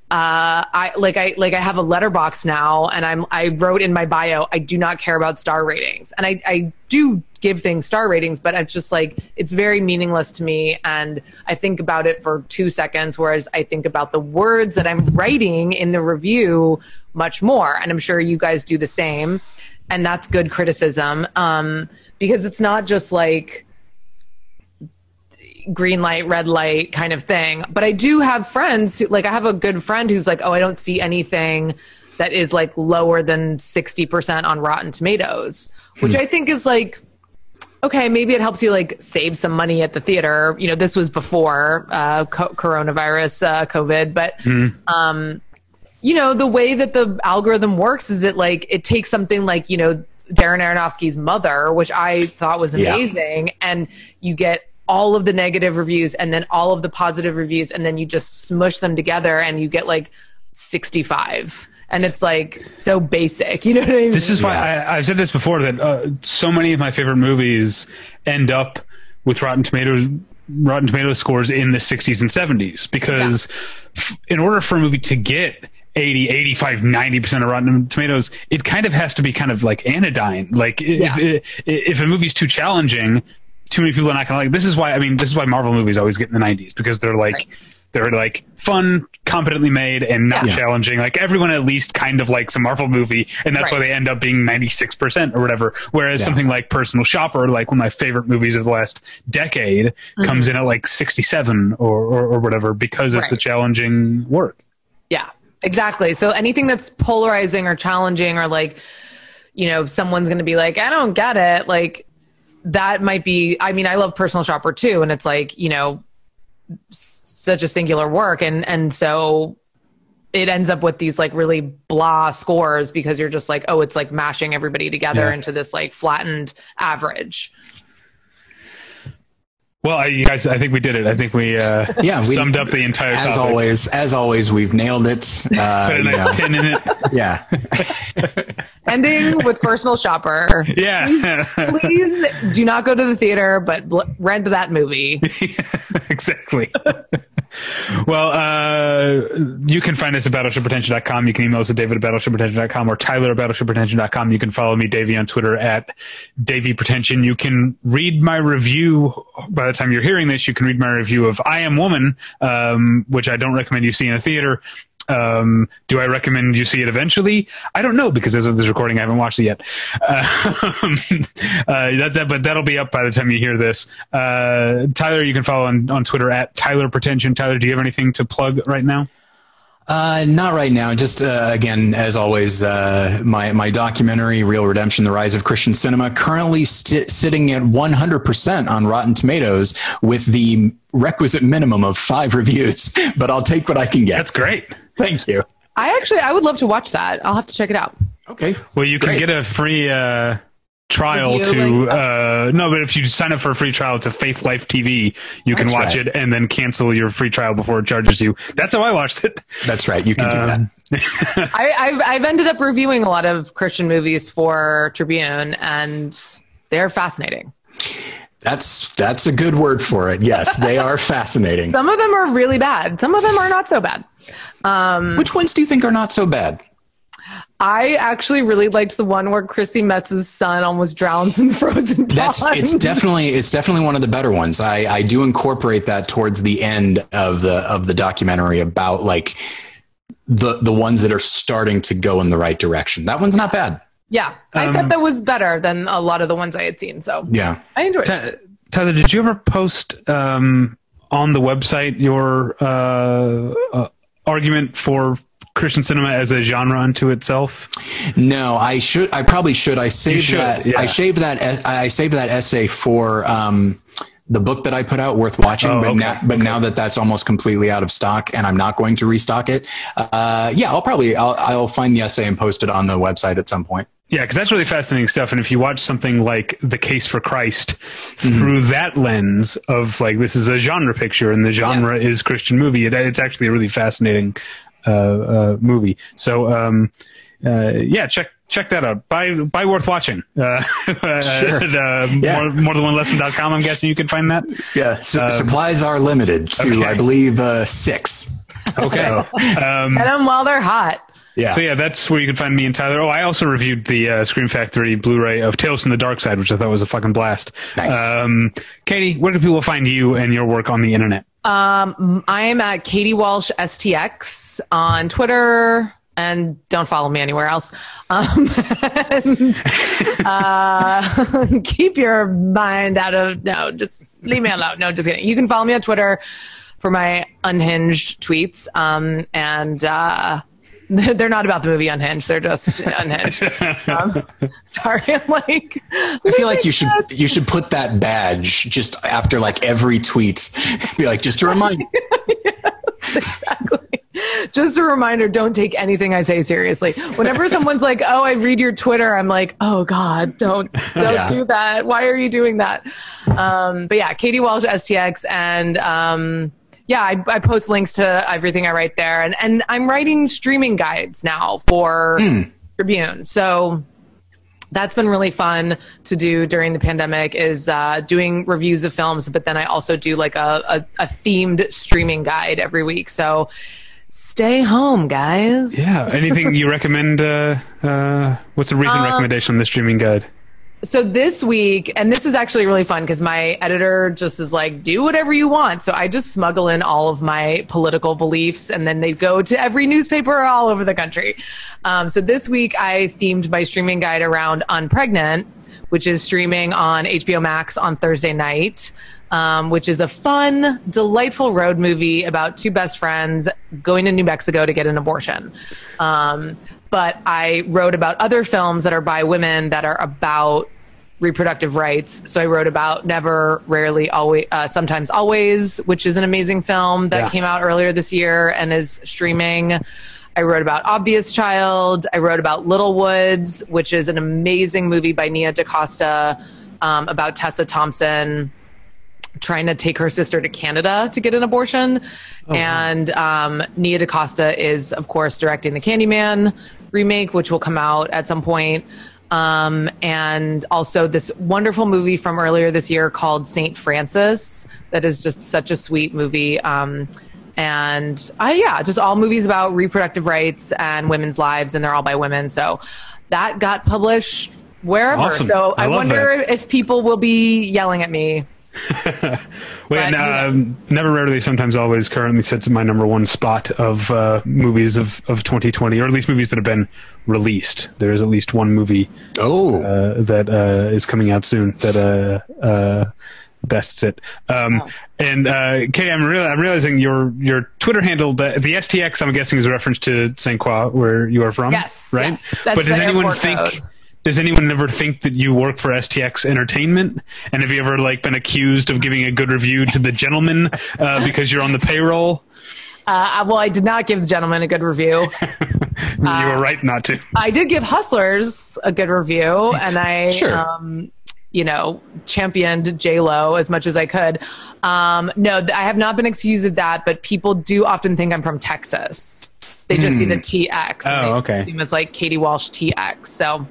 uh, I like I like I have a Letterboxd now, and I'm I wrote in my bio I do not care about star ratings, and I I do give things star ratings, but it's just like it's very meaningless to me, and I think about it for two seconds, whereas I think about the words that I'm writing in the review much more, and I'm sure you guys do the same, and that's good criticism, um, because it's not just like green light, red light kind of thing. But I do have friends who, like, I have a good friend who's like, oh, I don't see anything that is like lower than 60% on Rotten Tomatoes, which I think is like, okay, maybe it helps you like save some money at the theater. You know, this was before uh, co- coronavirus, uh, COVID, but um, you know, the way that the algorithm works is it like it takes something like, you know, Darren Aronofsky's mother, which I thought was Yeah. amazing, and you get all of the negative reviews and then all of the positive reviews, and then you just smush them together and you get like 65. And it's like so basic, you know what I mean? This is why I, I've said this before that uh, so many of my favorite movies end up with Rotten Tomatoes Rotten Tomatoes scores in the 60s and 70s because f- in order for a movie to get 80, 85, 90% of Rotten Tomatoes, it kind of has to be kind of like anodyne. Like i- Yeah. if, if a movie's too challenging, too many people are not going to like. This is why I mean, this is why Marvel movies always get in the 90s because they're like Right. they're like fun, competently made, and not Yeah. challenging. Like everyone at least kind of likes a Marvel movie, and that's why they end up being 96% or whatever. Whereas Yeah. something like Personal Shopper, like one of my favorite movies of the last decade, comes mm-hmm. in at like 67 or, or, or whatever because it's a challenging work. Yeah, exactly. So anything that's polarizing or challenging or like, you know, someone's going to be like, I don't get it. Like, that might be, I mean, I love Personal Shopper too. And it's like, you know, such a singular work. And, and so it ends up with these like really blah scores because you're just like, oh, it's like mashing everybody together Yeah. into this like flattened average. Well, I, you guys, I think we did it. I think we, uh, Yeah, we- summed up the entire As topic. always, as always, we've nailed it. Uh, Put a nice know, pin in it. yeah. Ending with Personal Shopper. Yeah, Please do not go to the theater, but bl- rent that movie. exactly. well, uh, you can find us at battleshippretension.com. You can email us at david at battleshippretension.com or tyler at battleshippretension.com. You can follow me, Davey, on Twitter at Davey Pretension. You can read my review. By the time you're hearing this, you can read my review of I Am Woman, um, which I don't recommend you see in a theater. Um, do I recommend you see it eventually? I don't know because as of this recording, I haven't watched it yet. Uh, uh, that, that, but that'll be up by the time you hear this. Uh, Tyler, you can follow on, on Twitter at Tyler Pretension. Tyler, do you have anything to plug right now? Uh, not right now. Just uh, again, as always, uh, my my documentary, "Real Redemption: The Rise of Christian Cinema," currently st- sitting at 100% on Rotten Tomatoes with the requisite minimum of five reviews. But I'll take what I can get. That's great. Thank you. I actually I would love to watch that. I'll have to check it out. Okay. Well, you can Great. get a free uh, trial Review, to like- uh, no, but if you sign up for a free trial to Faith Life TV, you can watch right. it and then cancel your free trial before it charges you. That's how I watched it. That's right. You can do Um, that. I, I've I've ended up reviewing a lot of Christian movies for Tribune, and they're fascinating. That's that's a good word for it. Yes, they are fascinating. Some of them are really bad. Some of them are not so bad. Um, which ones do you think are not so bad? I actually really liked the one where Chrissy Metz's son almost drowns in the frozen pond. That's it's definitely it's definitely one of the better ones. I I do incorporate that towards the end of the of the documentary about like the the ones that are starting to go in the right direction. That one's not bad. yeah, I Um, thought that was better than a lot of the ones I had seen. So Yeah. I enjoyed it. Ty- Tyler, did you ever post um, on the website your uh, uh, argument for Christian cinema as a genre unto itself? No, I should. I probably should. I saved should, that. yeah. I saved that. I saved that essay for um, the book that I put out, worth watching. Oh, but okay. now, but now that that's almost completely out of stock, and I'm not going to restock it. Uh, yeah, I'll probably I'll, I'll find the essay and post it on the website at some point. Yeah, because that's really fascinating stuff. And if you watch something like The Case for Christ through that lens of like this is a genre picture and the genre is Christian movie, it, it's actually a really fascinating movie. So um, uh, yeah, check check that out. Buy buy worth watching. Uh, Sure. at, uh, Yeah. more, more than one lesson.com, I'm guessing you can find that. Yeah, su- supplies are limited to okay. I believe uh, six. Okay. So, Um, Get them while they're hot. yeah. So yeah, that's where you can find me and Tyler. Oh, I also reviewed the uh, Scream Factory Blu-ray of Tales from the Dark Side, which I thought was a fucking blast. Nice. Um, Katie, where can people find you and your work on the internet? Um, I am at Katie Walsh STX on Twitter, and don't follow me anywhere else. Um, and uh, keep your mind out of no, just leave me alone. No, just kidding. You can follow me on Twitter for my unhinged tweets, um, and uh, they're not about the movie Unhinged. They're just unhinged. Um, sorry, I'm like. I feel like you should you should put that badge just after like every tweet. Be like, just to remind you. just a reminder don't take anything i say seriously whenever someone's like oh i read your twitter i'm like oh god don't don't Yeah. do that why are you doing that um, but yeah katie walsh stx and um, yeah I, I post links to everything i write there and, and i'm writing streaming guides now for tribune so that's been really fun to do during the pandemic is uh, doing reviews of films but then i also do like a, a, a themed streaming guide every week so stay home guys Yeah. Anything you recommend? Uh, uh, what's a recent recommendation on the streaming guide? So this week and this is actually really fun because my editor just is like do whatever you want. So i just smuggle in all of my political beliefs and then they go to every newspaper all over the country. Um, so this week i themed my streaming guide around unpregnant which is streaming on hbo max on thursday night um, which is a fun delightful road movie about two best friends going to new mexico to get an abortion. Um, but I wrote about other films that are by women that are about reproductive rights. So I wrote about Never, Rarely, Always, uh, Sometimes Always, which is an amazing film that Yeah. came out earlier this year and is streaming. I wrote about Obvious Child. I wrote about Little Woods, which is an amazing movie by Nia DaCosta um, about Tessa Thompson trying to take her sister to Canada to get an abortion. and um, Nia DaCosta is, of course, directing the Candyman remake, which will come out at some point. Um, and also this wonderful movie from earlier this year called Saint Francis, that is just such a sweet movie. Um, and uh, yeah, just all movies about reproductive rights and women's lives, and they're all by women. So that got published wherever. Awesome. So I I, wonder if people will be yelling at me Well, But and, um, Never Rarely, Sometimes Always currently sits in my number one spot of uh, movies of, of 2020, or at least movies that have been released. There is at least one movie Oh, uh, that uh, is coming out soon that uh, uh, bests it. Um, oh. And uh, Kay, I'm, real, I'm realizing your your Twitter handle, the, the STX, I'm guessing is a reference to St. Croix, where you are from. Yes, right. Yes, but does anyone think? Code. Does anyone ever think that you work for STX Entertainment? And have you ever like been accused of giving a good review to the Gentlemen uh, because you're on the payroll? Uh, well, I did not give the Gentlemen a good review. you were right not to. I did give Hustlers a good review, and I, sure. um, you know, championed J Lo as much as I could. Um, no, I have not been accused of that, but people do often think I'm from Texas. They just mm. see the hmm. TX. Oh, okay. Assume it's like Katie Walsh TX. So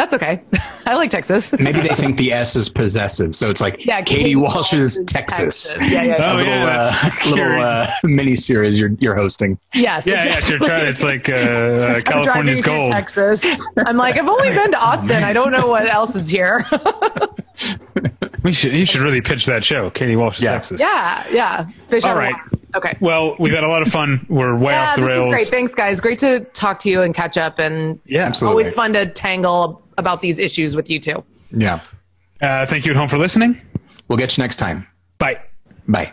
that's okay. I like Texas. Maybe they think the S is possessive, so it's like yeah, Katie, Katie Walsh's Texas. Texas. Yeah, yeah, yeah. Oh, a little, yeah, uh, little uh, mini series you're you're hosting. Yes. Yeah, exactly. yeah. You're trying. It's like uh, California's gold. Texas. I'm like, I've only been to Austin. I don't know what else is here. we should. You should really pitch that show, Katie Walsh, yeah. Texas. Yeah, yeah. Fish All right. Water. Okay. Well, we've had a lot of fun. We're way yeah, off the rails. This is great. Thanks, guys. Great to talk to you and catch up. And yeah, absolutely. always fun to tangle about these issues with you too. Yeah. Uh, thank you at home for listening. We'll get you next time. Bye. Bye.